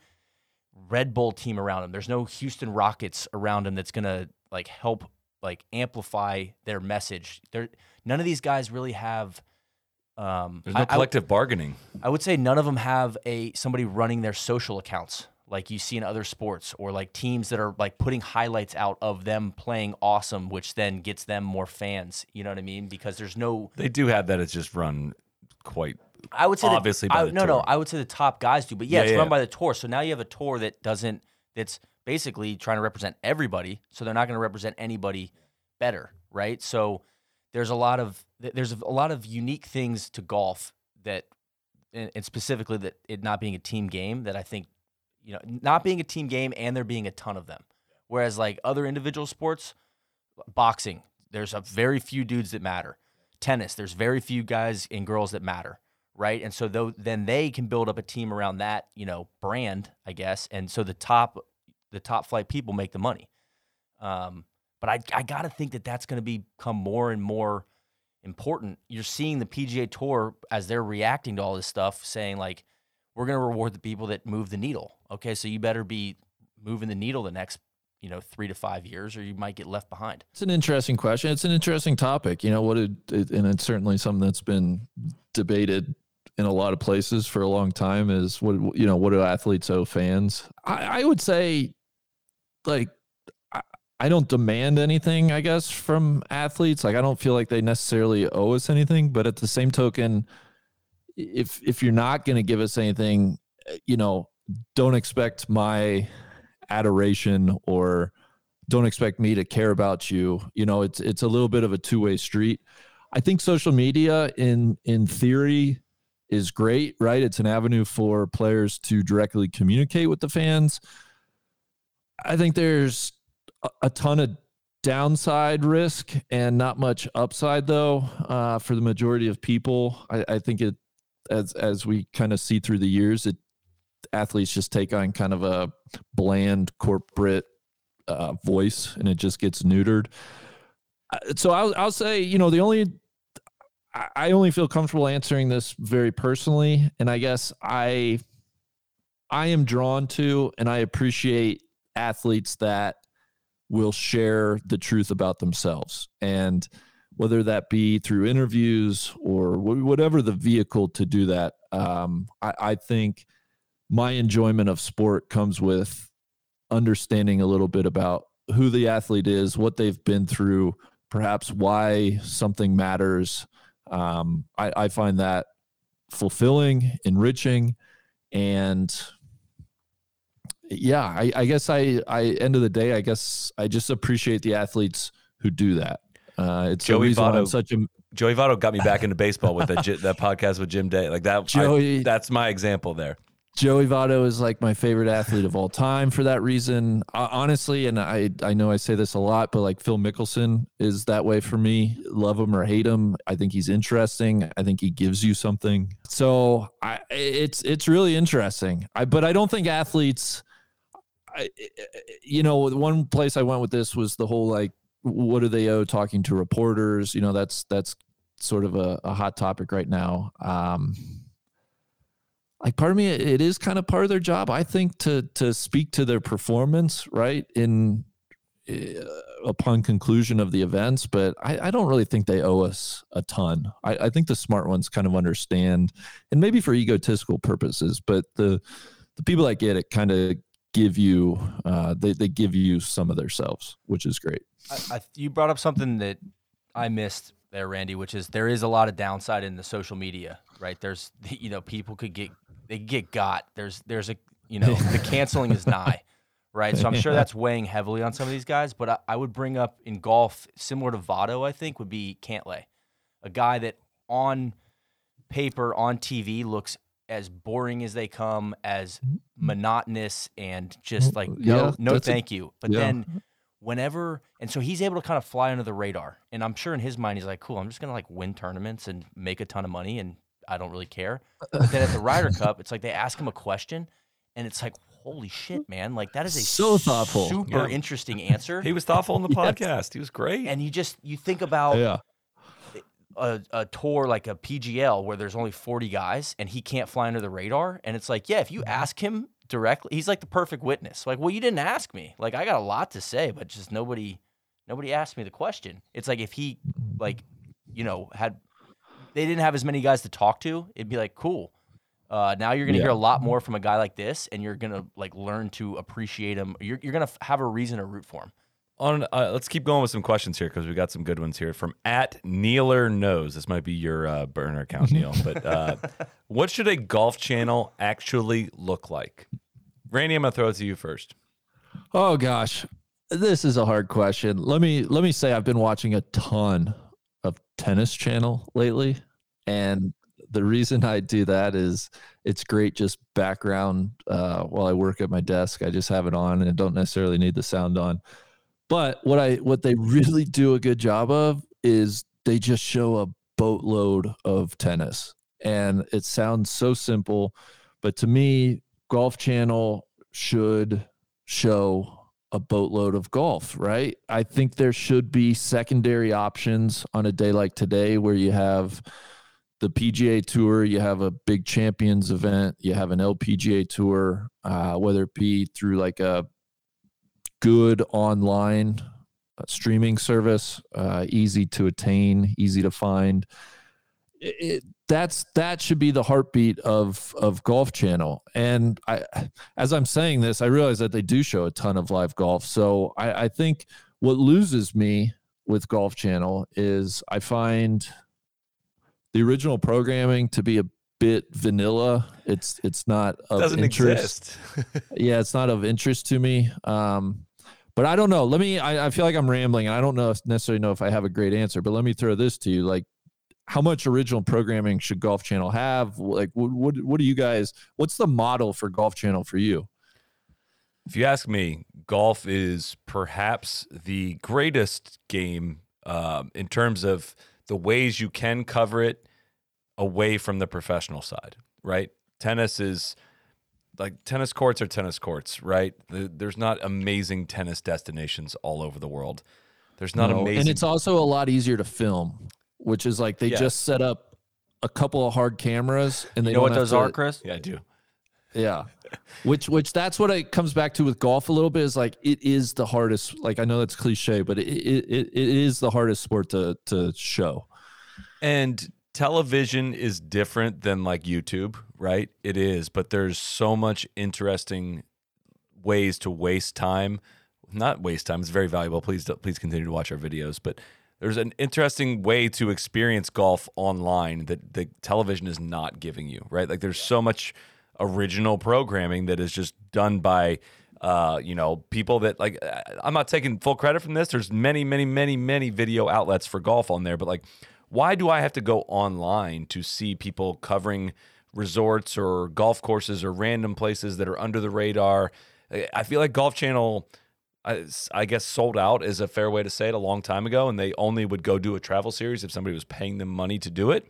Red Bull team around them. There's no Houston Rockets around them that's gonna like help like amplify their message. There none of these guys really have. Um, There's no I- I- collective bargaining. I would say none of them have a somebody running their social accounts like you see in other sports or like teams that are like putting highlights out of them playing awesome which then gets them more fans, you know what I mean? Because there's no They do have that. It's just run quite. I would say that- Obviously by I- the no, no. I would say the top guys do, but yeah, Yeah, it's yeah. run by the tour. So now you have a tour that doesn't. That's basically trying to represent everybody. So they're not going to represent anybody better, right? So there's a lot of there's a lot of unique things to golf that, and specifically that it not being a team game that I think, you know, not being a team game and there being a ton of them. Whereas like other individual sports, boxing, there's a very few dudes that matter. Tennis, there's very few guys and girls that matter, right? And so though, then they can build up a team around that, you know, brand, I guess. And so the top, the top flight people make the money. Um, but I, I got to think that that's going to become more and more important. You're seeing the PGA Tour as they're reacting to all this stuff, saying like, we're going to reward the people that move the needle. Okay, so you better be moving the needle the next, you know, three to five years, or you might get left behind. It's an interesting question. It's an interesting topic. You know what? It, and it's certainly something that's been debated in a lot of places for a long time. Is what you know? What do athletes owe fans? I, I would say, like, I don't demand anything. I guess from athletes. Like, I don't feel like they necessarily owe us anything. But at the same token, if if you're not going to give us anything, you know, don't expect my adoration or don't expect me to care about you. You know, it's it's a little bit of a two-way street. I think social media in in theory is great, right? It's an avenue for players to directly communicate with the fans. I think there's a, a ton of downside risk and not much upside though uh, for the majority of people. I, I think it as as we kind of see through the years, it athletes just take on kind of a bland corporate uh, voice and it just gets neutered. Uh, So I'll, I'll say, you know, the only, I- I only feel comfortable answering this very personally. And I guess I, I am drawn to and I appreciate athletes that will share the truth about themselves. And whether that be through interviews or whatever the vehicle to do that, um, I, I think my enjoyment of sport comes with understanding a little bit about who the athlete is, what they've been through, perhaps why something matters. Um, I, I find that fulfilling, enriching, and yeah, I, I guess I, I end of the day, I guess I just appreciate the athletes who do that. Uh, it's Joey the reason why I'm Votto- such a Joey Votto got me back into baseball with that, that podcast with Jim Day. Like that, I- Joey- that's my example there. Joey Votto is like my favorite athlete of all time for that reason. Uh, honestly, and I I know I say this a lot, but like Phil Mickelson is that way for me. Love him or hate him, I think he's interesting. I think he gives you something. So I it's it's really interesting. I but I don't think athletes. I, you know, one place I went with this was the whole like, what do they owe talking to reporters? You know, that's that's sort of a, a hot topic right now. Um, like part of me it is kind of part of their job i think to to speak to their performance right in uh, upon conclusion of the events but I, I don't really think they owe us a ton I, I think the smart ones kind of understand and maybe for egotistical purposes but the the people that get it kind of give you uh, they, they give you some of themselves which is great I, I, you brought up something that I missed there, Randy, which is there is a lot of downside in the social media, right? There's, you know, people could get they get got. There's there's a you know the canceling is nigh, right? So I'm sure that's weighing heavily on some of these guys. But I, I would bring up in golf, similar to Votto, I think would be Cantlay, a guy that on paper on TV looks as boring as they come, as mm-hmm. monotonous and just mm-hmm. like no Yeah, no that's a- thank you. But yeah. then whenever and so he's able to kind of fly under the radar and i'm sure in his mind he's like cool i'm just gonna like win tournaments and make a ton of money and i don't really care but then at the ryder cup it's like they ask him a question and it's like holy shit mm-hmm. man like that is a So thoughtful. super Yeah. interesting answer He was thoughtful in the Yes. podcast. He was great. and you just you think about yeah a, a tour like a pgl where there's only 40 guys and he can't fly under the radar. And it's like yeah if you ask him directly he's like the perfect witness. Like well you didn't ask me. Like i got a lot to say but just nobody nobody asked me the question. It's like if he like you know had they didn't have as many guys to talk to it'd be like cool. Uh, now you're gonna Yeah. hear a lot more from a guy like this and you're gonna like learn to appreciate him. You're, you're gonna have a reason to root for him On, uh, let's keep going with some questions here because we got some good ones here from at Neeler Knows. This might be your uh, burner account, Neil. But uh, what should a golf channel actually look like? Randy, I'm gonna throw it to you first. Oh gosh, this is a hard question. Let me let me say I've been watching a ton of Tennis Channel lately, and the reason I do that is it's great just background uh, while I work at my desk. I just have it on and don't necessarily need the sound on. But what I what they really do a good job of is they just show a boatload of tennis, and it sounds so simple, but to me, Golf Channel should show a boatload of golf, right? I think there should be secondary options on a day like today where you have the PGA Tour, you have a big champions event, you have an LPGA Tour, uh, whether it be through like a good online uh, streaming service, uh, easy to attain, easy to find. It, it- that's that should be the heartbeat of of Golf Channel. And I, as I'm saying this, I realize that they do show a ton of live golf. So I, I think what loses me with Golf Channel is I find the original programming to be a bit vanilla. It's it's not of Doesn't interest exist. yeah, it's not of interest to me. Um, but I don't know. Let me. I, I feel like I'm rambling, and I don't know if, necessarily know if I have a great answer. But let me throw this to you: like, how much original programming should Golf Channel have? Like, what what, what do you guys? What's the model for Golf Channel for you? If you ask me, golf is perhaps the greatest game um, in terms of the ways you can cover it away from the professional side, right? Tennis is like tennis courts are tennis courts, right? The, there's not amazing tennis destinations all over the world. There's not No, amazing. and it's also a lot easier to film, which is like they Yes. just set up a couple of hard cameras, and they you know don't what have those to- are chris yeah, I do. Yeah. Which which that's what it comes back to with golf a little bit is like it is the hardest like I know that's cliche but it it, it, it is the hardest sport to to show. And television is different than like YouTube, right? It is, but there's so much interesting ways to waste time. Not waste time; it's very valuable. Please, please continue to watch our videos. But there's an interesting way to experience golf online that the television is not giving you, right? Like there's so much original programming that is just done by Uh, you know, people that like uh, I'm not taking full credit from this. There's many, many, many, many video outlets for golf on there, but like, why do I have to go online to see people covering resorts or golf courses or random places that are under the radar? I- feel like Golf Channel. Uh, I, I guess sold out is a fair way to say it a long time ago, and they only would go do a travel series if somebody was paying them money to do it.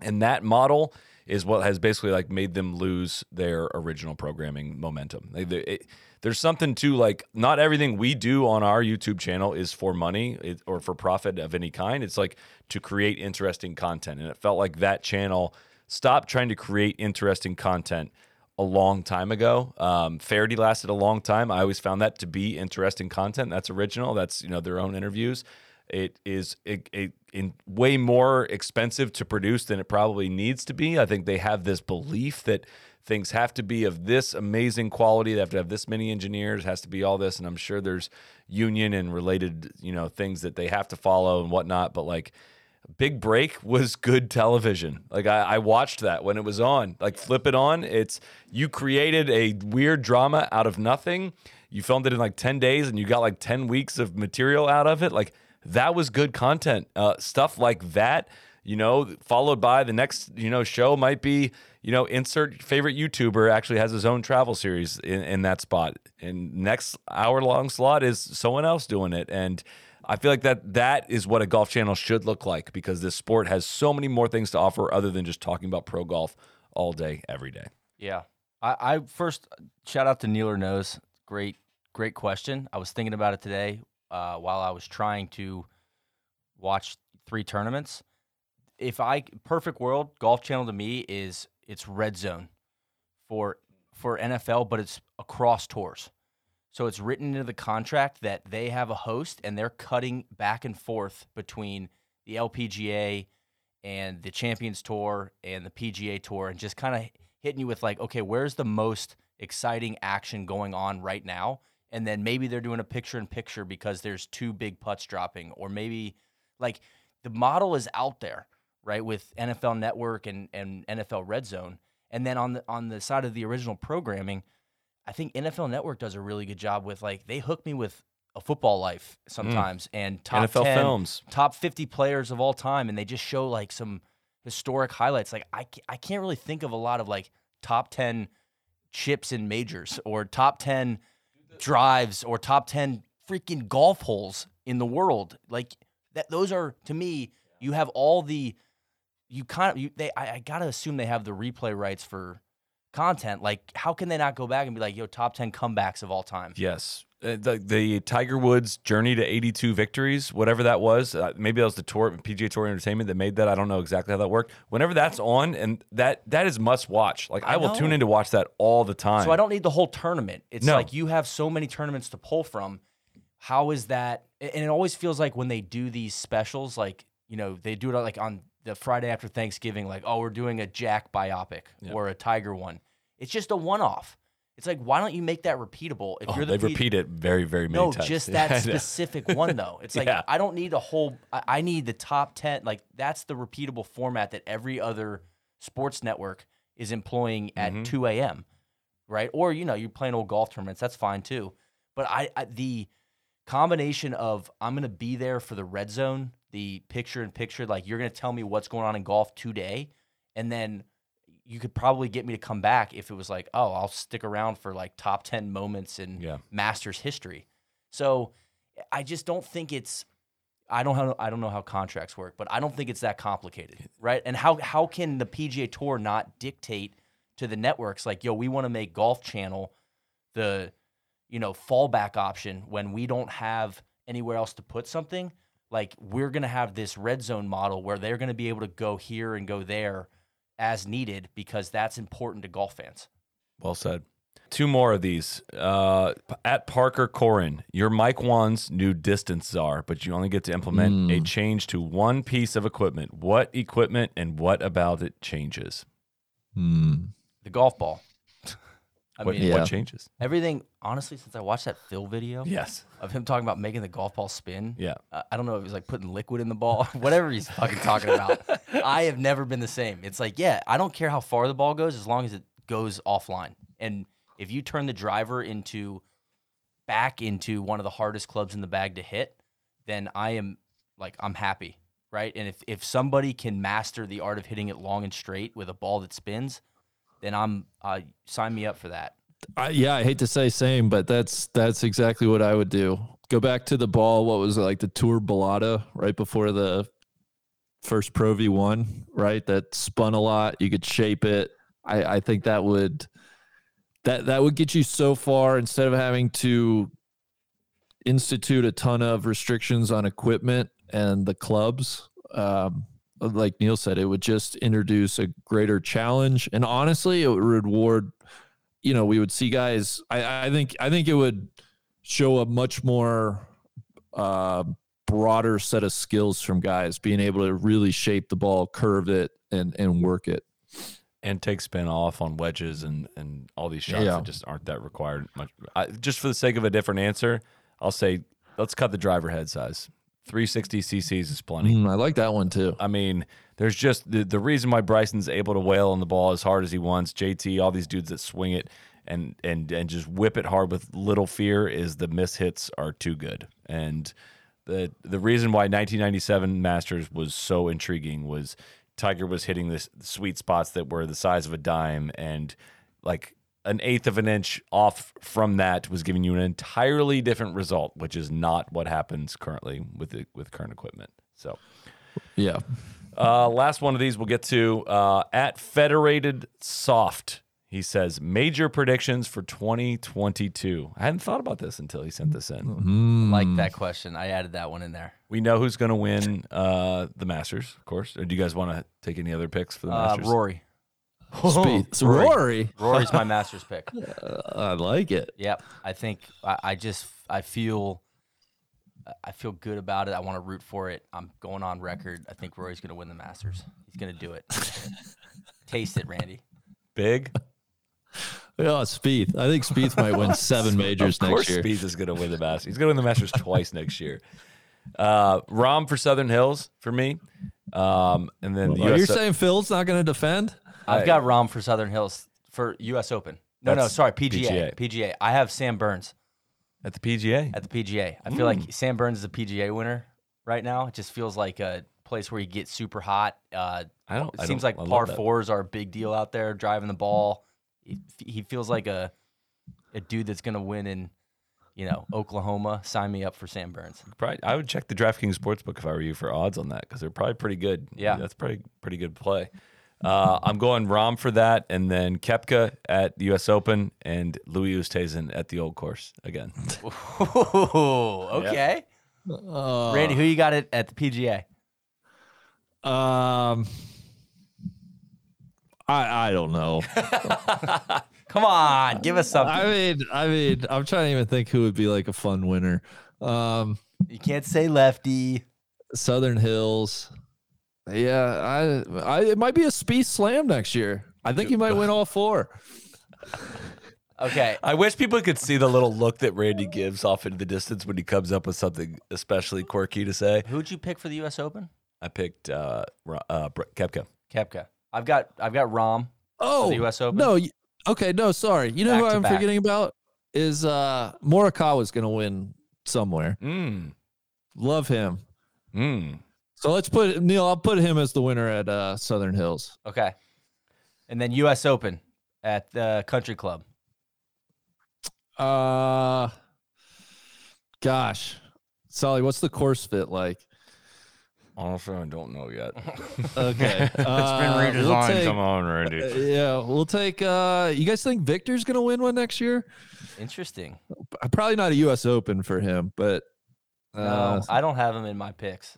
And that model is what has basically like made them lose their original programming momentum. They, they, it, there's something to like not everything we do on our YouTube channel is for money or for profit of any kind. It's like to create interesting content, and it felt like that channel stopped trying to create interesting content a long time ago. Um, Feherty lasted a long time. I always found that to be interesting content. That's original. That's you know their own interviews. It is it, in way more expensive to produce than it probably needs to be. I think they have this belief that things have to be of this amazing quality. They have to have this many engineers. Has to be all this, and I'm sure there's union and related you know things that they have to follow and whatnot. But like Big Break was good television. Like I, I watched that when it was on. Like flip it on. It's you created a weird drama out of nothing. You filmed it in like 10 days and you got like 10 weeks of material out of it. Like that was good content. Uh, stuff like that, you know, followed by the next, you know, show might be, you know, insert favorite YouTuber actually has his own travel series in, in that spot. And next hour long slot is someone else doing it. And I feel like that that is what a golf channel should look like because this sport has so many more things to offer other than just talking about pro golf all day, every day. Yeah. I, I first shout out to Neeler Knows. Great, great question. I was thinking about it today uh, while I was trying to watch three tournaments. If I perfect world golf channel to me is it's red zone for for NFL, but it's across tours. So it's written into the contract that they have a host and they're cutting back and forth between the LPGA and the Champions Tour and the PGA Tour and just kind of hitting you with like, okay, where's the most exciting action going on right now? And then maybe they're doing a picture in picture because there's two big putts dropping, or maybe like the model is out there, right? With NFL Network and, and NFL Red Zone. And then on the on the side of the original programming, I think NFL Network does a really good job with like they hook me with a football life mm. sometimes and top NFL 10, films. top 50 players of all time and they just show like some historic highlights like I, I can't really think of a lot of like top 10 chips in majors or top 10 drives or top 10 freaking golf holes in the world like that those are to me you have all the you kind of you, they I, I gotta assume they have the replay rights for content like how can they not go back and be like yo top 10 comebacks of all time Yes. Uh, The, the Tiger Woods journey to 82 victories, whatever that was, uh, maybe that was the tour, PGA Tour Entertainment that made that. I don't know exactly how that worked. Whenever that's on, and that that is must watch. Like I, I will know. tune in to watch that all the time. So I don't need the whole tournament. It's No. like you have so many tournaments to pull from. How is that? And it always feels like when they do these specials, like you know, they do it like on the Friday after Thanksgiving, like oh, we're doing a Jack biopic or a Tiger one. It's just a one-off. It's like why don't you make that repeatable? If Oh, you're the they P- repeat it very, very many no, times. just Yeah, that specific one though. It's like Yeah. I don't need a whole. I, I need the top ten. Like that's the repeatable format that every other sports network is employing at Mhm. two a.m. Right, or you know you're playing old golf tournaments. That's fine too. But I, I the combination of I'm gonna be there for the red zone, the picture in picture. Like you're gonna tell me what's going on in golf today, and then you could probably get me to come back if it was like, oh, I'll stick around for like top 10 moments in Yeah. Masters history. So I just don't think it's I don't know I don't know how contracts work, but I don't think it's that complicated, right? And how how can the PGA Tour not dictate to the networks like, yo, we want to make Golf Channel the you know fallback option when we don't have anywhere else to put something? Like we're gonna have this red zone model where they're gonna be able to go here and go there as needed because that's important to golf fans. Well said. Two more of these. Uh, at Parker Corin, your Mike Whan's new distance czar, but you only get to implement a change to one piece of equipment. What equipment and what about it changes? Hmm. The golf ball. I What, mean, Yeah. what changes? everything. Honestly, since I watched that Phil video Yes. of him talking about making the golf ball spin, Yeah. uh, I don't know if it was like putting liquid in the ball, whatever he's fucking talking about. I have never been the same. It's like, yeah, I don't care how far the ball goes as long as it goes offline. And if you turn the driver into back into one of the hardest clubs in the bag to hit, then I am like I'm happy, right? And if if somebody can master the art of hitting it long and straight with a ball that spins, then I'm uh, sign me up for that. Yeah, I hate to say same, but that's that's exactly what I would do. Go back to the ball. What was it, like the Tour Balata right before the first Pro V one, right? That spun a lot. You could shape it. I, I think that would that that would get you so far instead of having to institute a ton of restrictions on equipment and the clubs. Um, like Neil said, it would just introduce a greater challenge, and honestly, it would reward. You know, we would see guys. I, I think I think it would show a much more uh, broader set of skills from guys being able to really shape the ball, curve it, and and work it. and take spin off on wedges and and all these shots Yeah. that just aren't that required much. I, just for the sake of a different answer, I'll say let's cut the driver head size. 360 cc's is plenty. Mm, I like that one too. I mean, there's just the the reason why Bryson's able to wail on the ball as hard as he wants. JT, all these dudes that swing it and and and just whip it hard with little fear is the miss hits are too good. And the the reason why 1997 Masters was so intriguing was Tiger was hitting this sweet spots that were the size of a dime and like an eighth of an inch off from that was giving you an entirely different result, which is not what happens currently with the, with current equipment. So Yeah. uh, last one of these we'll get to uh, at Federated Soft. He says major predictions for 2022. I hadn't thought about this until he sent this in. Mm. Like that question, I added that one in there. We know who's going to win uh, the Masters, of course. Or do you guys want to take any other picks for the Uh, Masters? Rory. Spieth. So Rory. Rory's my Masters pick. I like it. Yep. I think I, I just I feel I feel good about it. I want to root for it. I'm going on record. I think Rory's going to win the Masters. He's going to do it. Taste it, Randy. Big. Yeah, Spieth. I think Spieth might win seven majors of next year. Spieth is going to win the Masters. He's going to win the Masters twice next year. Uh, Rahm for Southern Hills for me. Um, and then the Are you US saying Phil's not going to defend? I've got Rahm for Southern Hills for U.S. Open. No, no, That's sorry, PGA. PGA. I have Sam Burns at the PGA. at the PGA. I feel like Sam Burns is a PGA winner right now. It just feels like a place where you get super hot. Uh, I don't. it I seems don't- like love par that. fours are a big deal out there. Driving the ball, he, he feels like a a dude that's gonna win in you know Oklahoma. Sign me up for Sam Burns. Probably, I would check the DraftKings sportsbook if I were you for odds on that because they're probably pretty good. Yeah. that's pretty pretty good play. Uh, I'm going Rahm for that, and then Koepka at the U.S. Open, and Louis Oosthuizen at the Old Course again. Ooh, okay. Uh, Randy, who you got it at the PGA? Um, I I don't know. Come on, give us something. I mean, I mean, I'm trying to even think who would be like a fun winner. Um, you can't say lefty. Southern Hills. Yeah, I, I it might be a Spieth Slam next year. I think he might win all four. Okay. I wish people could see the little look that Randy gives off into the distance when he comes up with something especially quirky to say. Who'd you pick for the U.S. Open? I picked uh, uh, Br- Koepka. Koepka. I've got I've got Rahm. Oh, the US Open? No, okay, no, sorry. You know Back who I'm back. forgetting about is uh Morikawa's going to win somewhere. Mm. Love him. Mm. So let's put Neil. I'll put him as the winner at uh, Southern Hills. Okay. And then U.S. Open at the Country Club. Uh, gosh, Solly, what's the course fit like? Honestly, I don't know yet. Okay, been uh, we'll redesigned. take- Come on, Randy. yeah, we'll take. Uh, you guys think Victor's gonna win one next year? Interesting. Uh, Probably not a U.S. Open for him, but uh, No, I don't have him in my picks.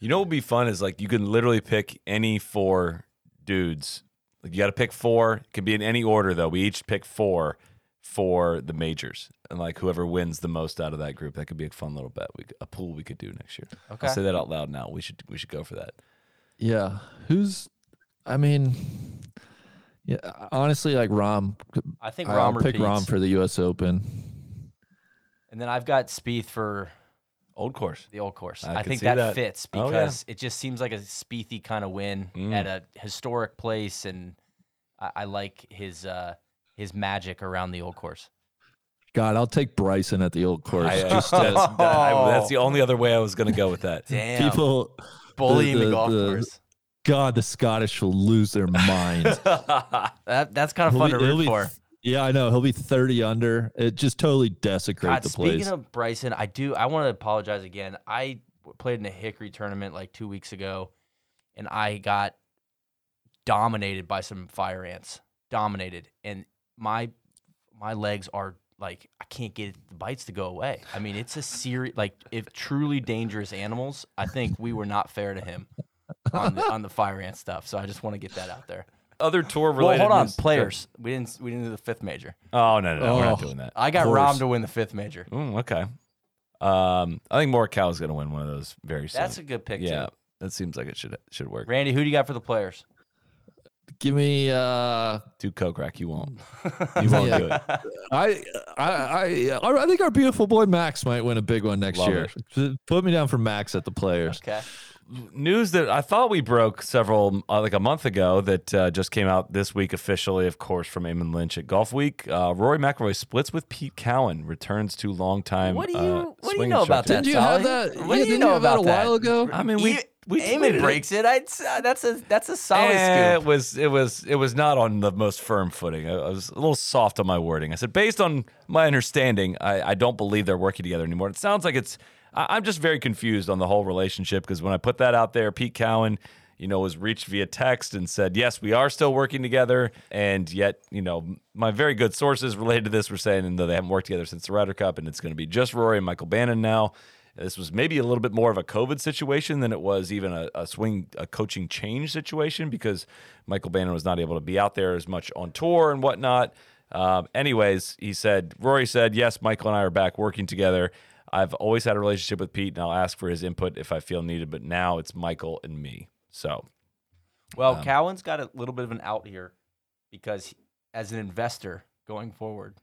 You know what would be fun is like you can literally pick any four dudes. Like you got to pick four. It can be in any order though. We each pick four for the majors, and like whoever wins the most out of that group, that could be a fun little bet. We a pool we could do next year. Okay. I'll say that out loud now. We should we should go for that. yeah, who's? I mean, yeah, honestly, like Rahm. I think I'll Rahm pick repeats. Rahm for the U.S. Open. And then I've got Spieth for Old course. the old course. I I, think that, that. fits Oh, yeah. because it just seems like a Spiethy kind of win Mm. at a historic place, and I, I like his uh, his magic around the old course. God, I'll take Bryson at the old course. I, Just that's, as I- that's the only other way I was going to go with that. Damn, people, bullying the, the- golf the- course. God, the Scottish will lose their mind. That, that's kind of He'll fun be- to he'll root be- for. Yeah, I know. He'll be 30 under. It just totally desecrates the speaking place. of Bryson, I do. I want to apologize again. I played in a Hickory tournament like two weeks ago, and I got dominated by some fire ants. Dominated, and my my legs are like I can't get the bites to go away. I mean, it's a serious like if truly dangerous animals. I think we were not fair to him on the, on the fire ant stuff. So I just want to get that out there. Other tour related. Well, related. hold on, news- players. We didn't we didn't do the fifth major. Oh no, no, no, we're not Oh. doing that. I got course. Rahm to win the fifth major. Mm, okay. Um, I think Morikawa's going to win one of those very soon. That's a good pick. yeah. too. That seems like it should should work. Randy, who do you got for the players? Give me. uh Do Kokrak, you won't. You won't Yeah. do it. I, I I I think our beautiful boy Max might win a big one next Love year. Put me down for Max at the players. Okay. News that I thought we broke several uh, like a month ago that uh, just came out this week officially, of course, from Eamon Lynch at Golfweek. Uh, Rory McIlroy splits with Pete Cowan, returns to longtime. What do you- uh, what do you know about that? Didn't you have that? What yeah, do you know you have that a about that? while ago? I mean, we E- we Eamon tweeted it. breaks it. I'd, uh, that's a that's a solid Eh, scoop. It was it was it was not on the most firm footing. I, I was a little soft on my wording. I said, based on my understanding, I, I don't believe they're working together anymore. It sounds like it's. I, I'm just very confused on the whole relationship because when I put that out there, Pete Cowan, you know, was reached via text and said, yes, we are still working together, and yet, you know, my very good sources related to this were saying that they haven't worked together since the Ryder Cup, and it's going to be just Rory and Michael Bannon now. This was maybe a little bit more of a COVID situation than it was even a, a swing, a coaching change situation because Michael Bannon was not able to be out there as much on tour and whatnot. Um, anyways, he said, Rory said, yes, Michael and I are back working together. I've always had a relationship with Pete, and I'll ask for his input if I feel needed, but now it's Michael and me. So, Well, Um, Cowan's got a little bit of an out here because as an investor going forward,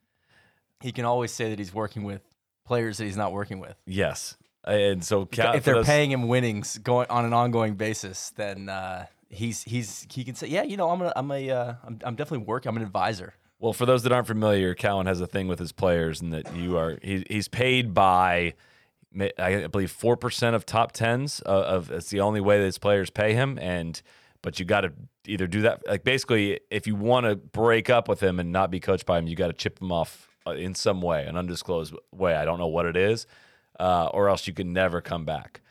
he can always say that he's working with players that he's not working with. yes. And so, if they're those- paying him winnings going on an ongoing basis, then uh, he's he's he can say, yeah, you know, I'm a, I'm a uh, I'm, I'm definitely working. I'm an advisor. Well, for those that aren't familiar, Cowan has a thing with his players, and that you are he, he's paid by, I believe, four percent of top tens of, of. It's the only way that his players pay him, and but you got to either do that. Like basically, if you want to break up with him and not be coached by him, you got to chip him off uh, in some way, an undisclosed way. I don't know what it is, uh, or else you can never come back.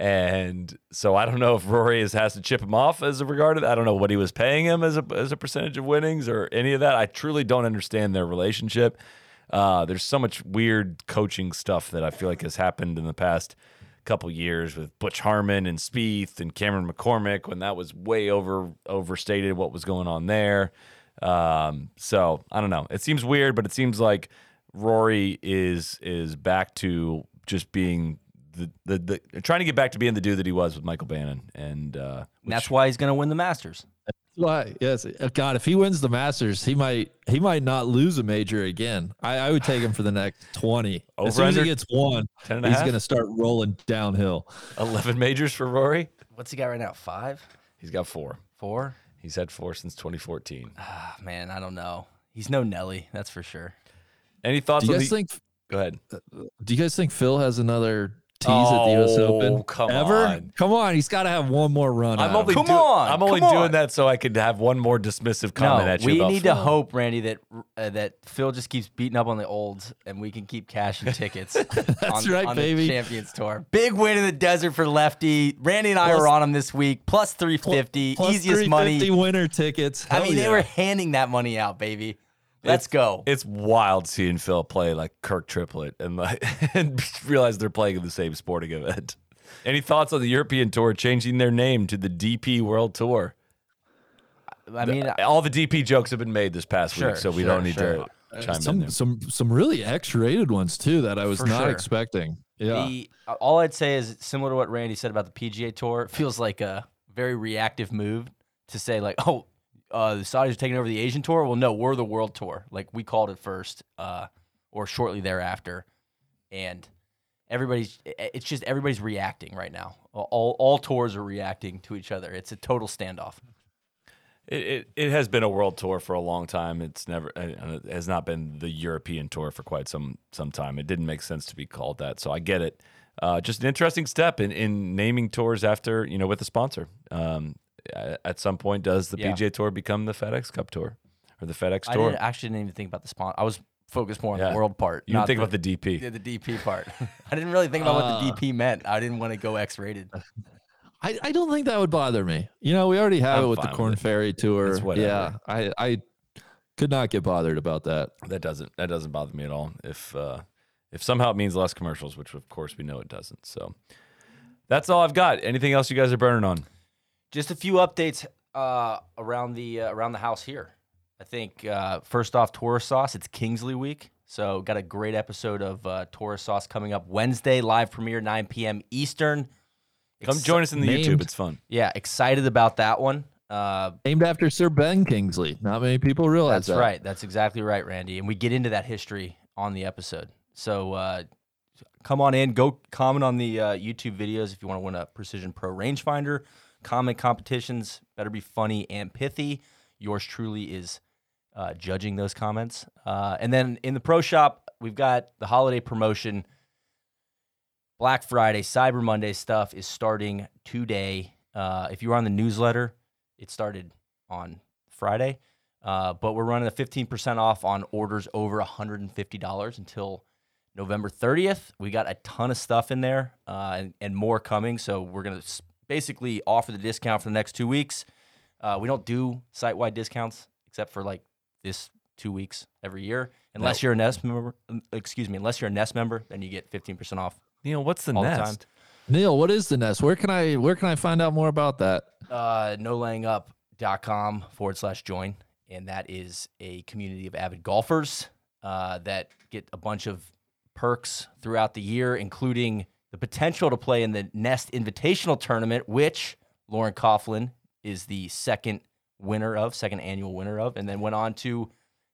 And so I don't know if Rory is, has to chip him off as a regarded. I don't know what he was paying him as a as a percentage of winnings or any of that. I truly don't understand their relationship. Uh, there's so much weird coaching stuff that I feel like has happened in the past couple years with Butch Harmon and Spieth and Cameron McCormick when that was way over overstated what was going on there. Um, so I don't know. It seems weird, but it seems like Rory is is back to just being the, the, the trying to get back to being the dude that he was with Michael Bannon, and uh, And that's why he's going to win the Masters. Why? Yes. Uh, God, if he wins the Masters, he might he might not lose a major again. I, I would take him for the next twenty. Over as soon as he gets one, 10 and a he's going to start rolling downhill. eleven majors for Rory. What's he got right now? Five, He's got four. four. He's had four since 2014. Ah, man, I don't know. He's no Nelly, that's for sure. Any thoughts? Do you on guys the, think? Go ahead. Do you guys think Phil has another tease at the U.S. Oh, Open? come Ever? on. Come on, he's got to have one more run. I'm out only him. Come do- on, I'm only come doing on. that so I could have one more dismissive comment no, at you. we about need Phil. to hope, Randy, that uh, that Phil just keeps beating up on the olds, and we can keep cashing tickets. That's on, right, on baby. The Champions Tour, big win in the desert for Lefty. Randy and I Plus- were on him this week, plus three fifty, Plus easiest money. winner tickets. I Hell mean, they were handing that money out, baby. Let's go. It's wild seeing Phil play like Kirk Triplett and like and realize they're playing in the same sporting event. Any thoughts on the European Tour changing their name to the DP World Tour? I mean, all the DP jokes have been made this past Sure, week, so we sure, don't need sure. to chime in some there. some some really X-rated ones too that I was For not sure. expecting. Yeah. The, uh, all I'd say is similar to what Randy said about the PGA Tour. It feels like a very reactive move to say like, oh, uh, the Saudis are taking over the Asian Tour. Well, no, we're the World Tour. Like we called it first, uh, or shortly thereafter, and everybody's. It's just everybody's reacting right now. All all tours are reacting to each other. It's a total standoff. It, it it has been a world tour for a long time. It's never uh, it has not been the European tour for quite some some time. It didn't make sense to be called that, so I get it. Uh, just an interesting step in, in naming tours after you know with a sponsor. Um, at some point, does the Yeah. PJ Tour become the FedEx Cup Tour or the FedEx I Tour? didn't, actually didn't even think about the spawn. I was focused more on Yeah. the world part. You didn't not think about the DP. Yeah, the DP part. I didn't really think about Uh, what the DP meant. I didn't want to go X rated. I, I don't think that would bother me. You know, we already have I'm it with the Korn with. Ferry tour. It's. Yeah, I I could not get bothered about that. That doesn't that doesn't bother me at all. If uh, if somehow it means less commercials, which of course we know it doesn't. So that's all I've got. Anything else you guys are burning on? Just a few updates uh, around the uh, around the house here. I think uh, first off, Taurus Sauce. It's Kingsley week, so got a great episode of uh, Taurus Sauce coming up Wednesday, live premiere 9 p.m. Eastern. Come Ex- join us in the YouTube. It's fun. Yeah, excited about that one. Uh, Named after Sir Ben Kingsley. Not many people realize That's that. right. That's exactly right, Randy. And we get into that history on the episode. So uh, come on in, go comment on the uh, YouTube videos if you want to win a Precision Pro rangefinder. Comment competitions better be funny and pithy. Yours truly is uh, judging those comments. Uh, and then in the pro shop, we've got the holiday promotion. Black Friday, Cyber Monday stuff is starting today. Uh, if you were on the newsletter, it started on Friday. Uh, but we're running a 15% off on orders over $150 until November 30th. We got a ton of stuff in there uh, and, and more coming. So we're going to basically offer the discount for the next two weeks. Uh, we don't do site wide discounts except for like this two weeks every year. Unless you're a Nest member, excuse me, unless you're a Nest member, then you get 15% off Neil, what's the all the time. nest? Neil, what is the nest? Where can I where can I find out more about that? uh, nolayingup.com forward slash join. And that is a community of avid golfers uh, that get a bunch of perks throughout the year, including the potential to play in the Nest Invitational Tournament, which Lauren Coughlin is the second winner of, second annual winner of, and then went on to,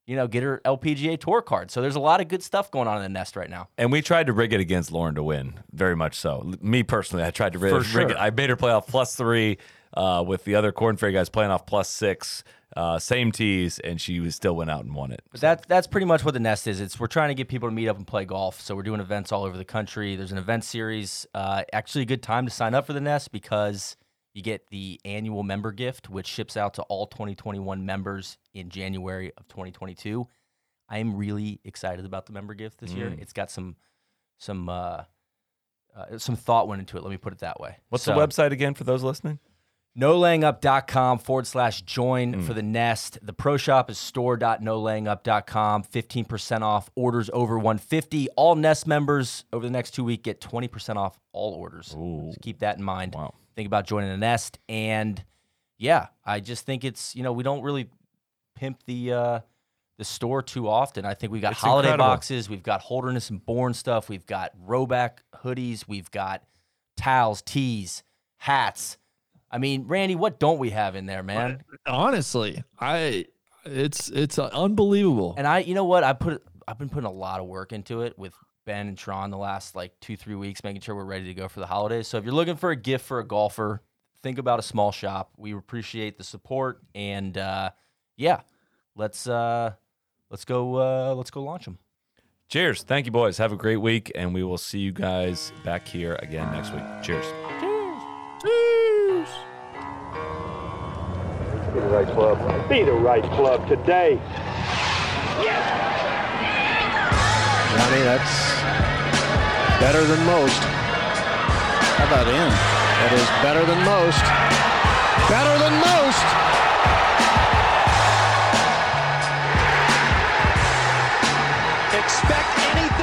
you know, get her LPGA Tour card. So there's a lot of good stuff going on in the Nest right now. And we tried to rig it against Lauren to win, very much so. Me personally, I tried to rig, For rig it. I made her play off plus three uh, with the other Korn Ferry guys playing off plus six, uh, same tees, and she was still went out and won it. But that that's pretty much what the nest is. It's we're trying to get people to meet up and play golf. So we're doing events all over the country. There's an event series. Uh, actually, a good time to sign up for the nest because you get the annual member gift, which ships out to all 2021 members in January of 2022. I am really excited about the member gift this year. Mm. It's got some some uh, uh, some thought went into it. Let me put it that way. What's So- the website again for those listening? nolayingup.com forward slash join for the nest. The pro shop is store.nolayingup.com. 15% off orders over 150. All nest members over the next two weeks get 20% off all orders. Ooh. So keep that in mind. Wow. Think about joining the nest. And yeah, I just think it's, you know, we don't really pimp the uh the store too often. I think we got It's holiday incredible. boxes, we've got Holderness and Bourne stuff, we've got Rhoback hoodies, we've got towels, tees, hats. I mean, Randy, what don't we have in there, man? Honestly, I it's it's uh, unbelievable. And I, you know what? I put, I've been putting a lot of work into it with Ben and Tron the last like two, three weeks, making sure we're ready to go for the holidays. So if you're looking for a gift for a golfer, think about a small shop. We appreciate the support, and uh, yeah, let's uh, let's go, uh, let's go launch them. Cheers. Thank you, boys. Have a great week, and we will see you guys back here again next week. Cheers. Be the right club. Be the right club today. Johnny, that's better than most. How about in? That is better than most. Better than most. Expect anything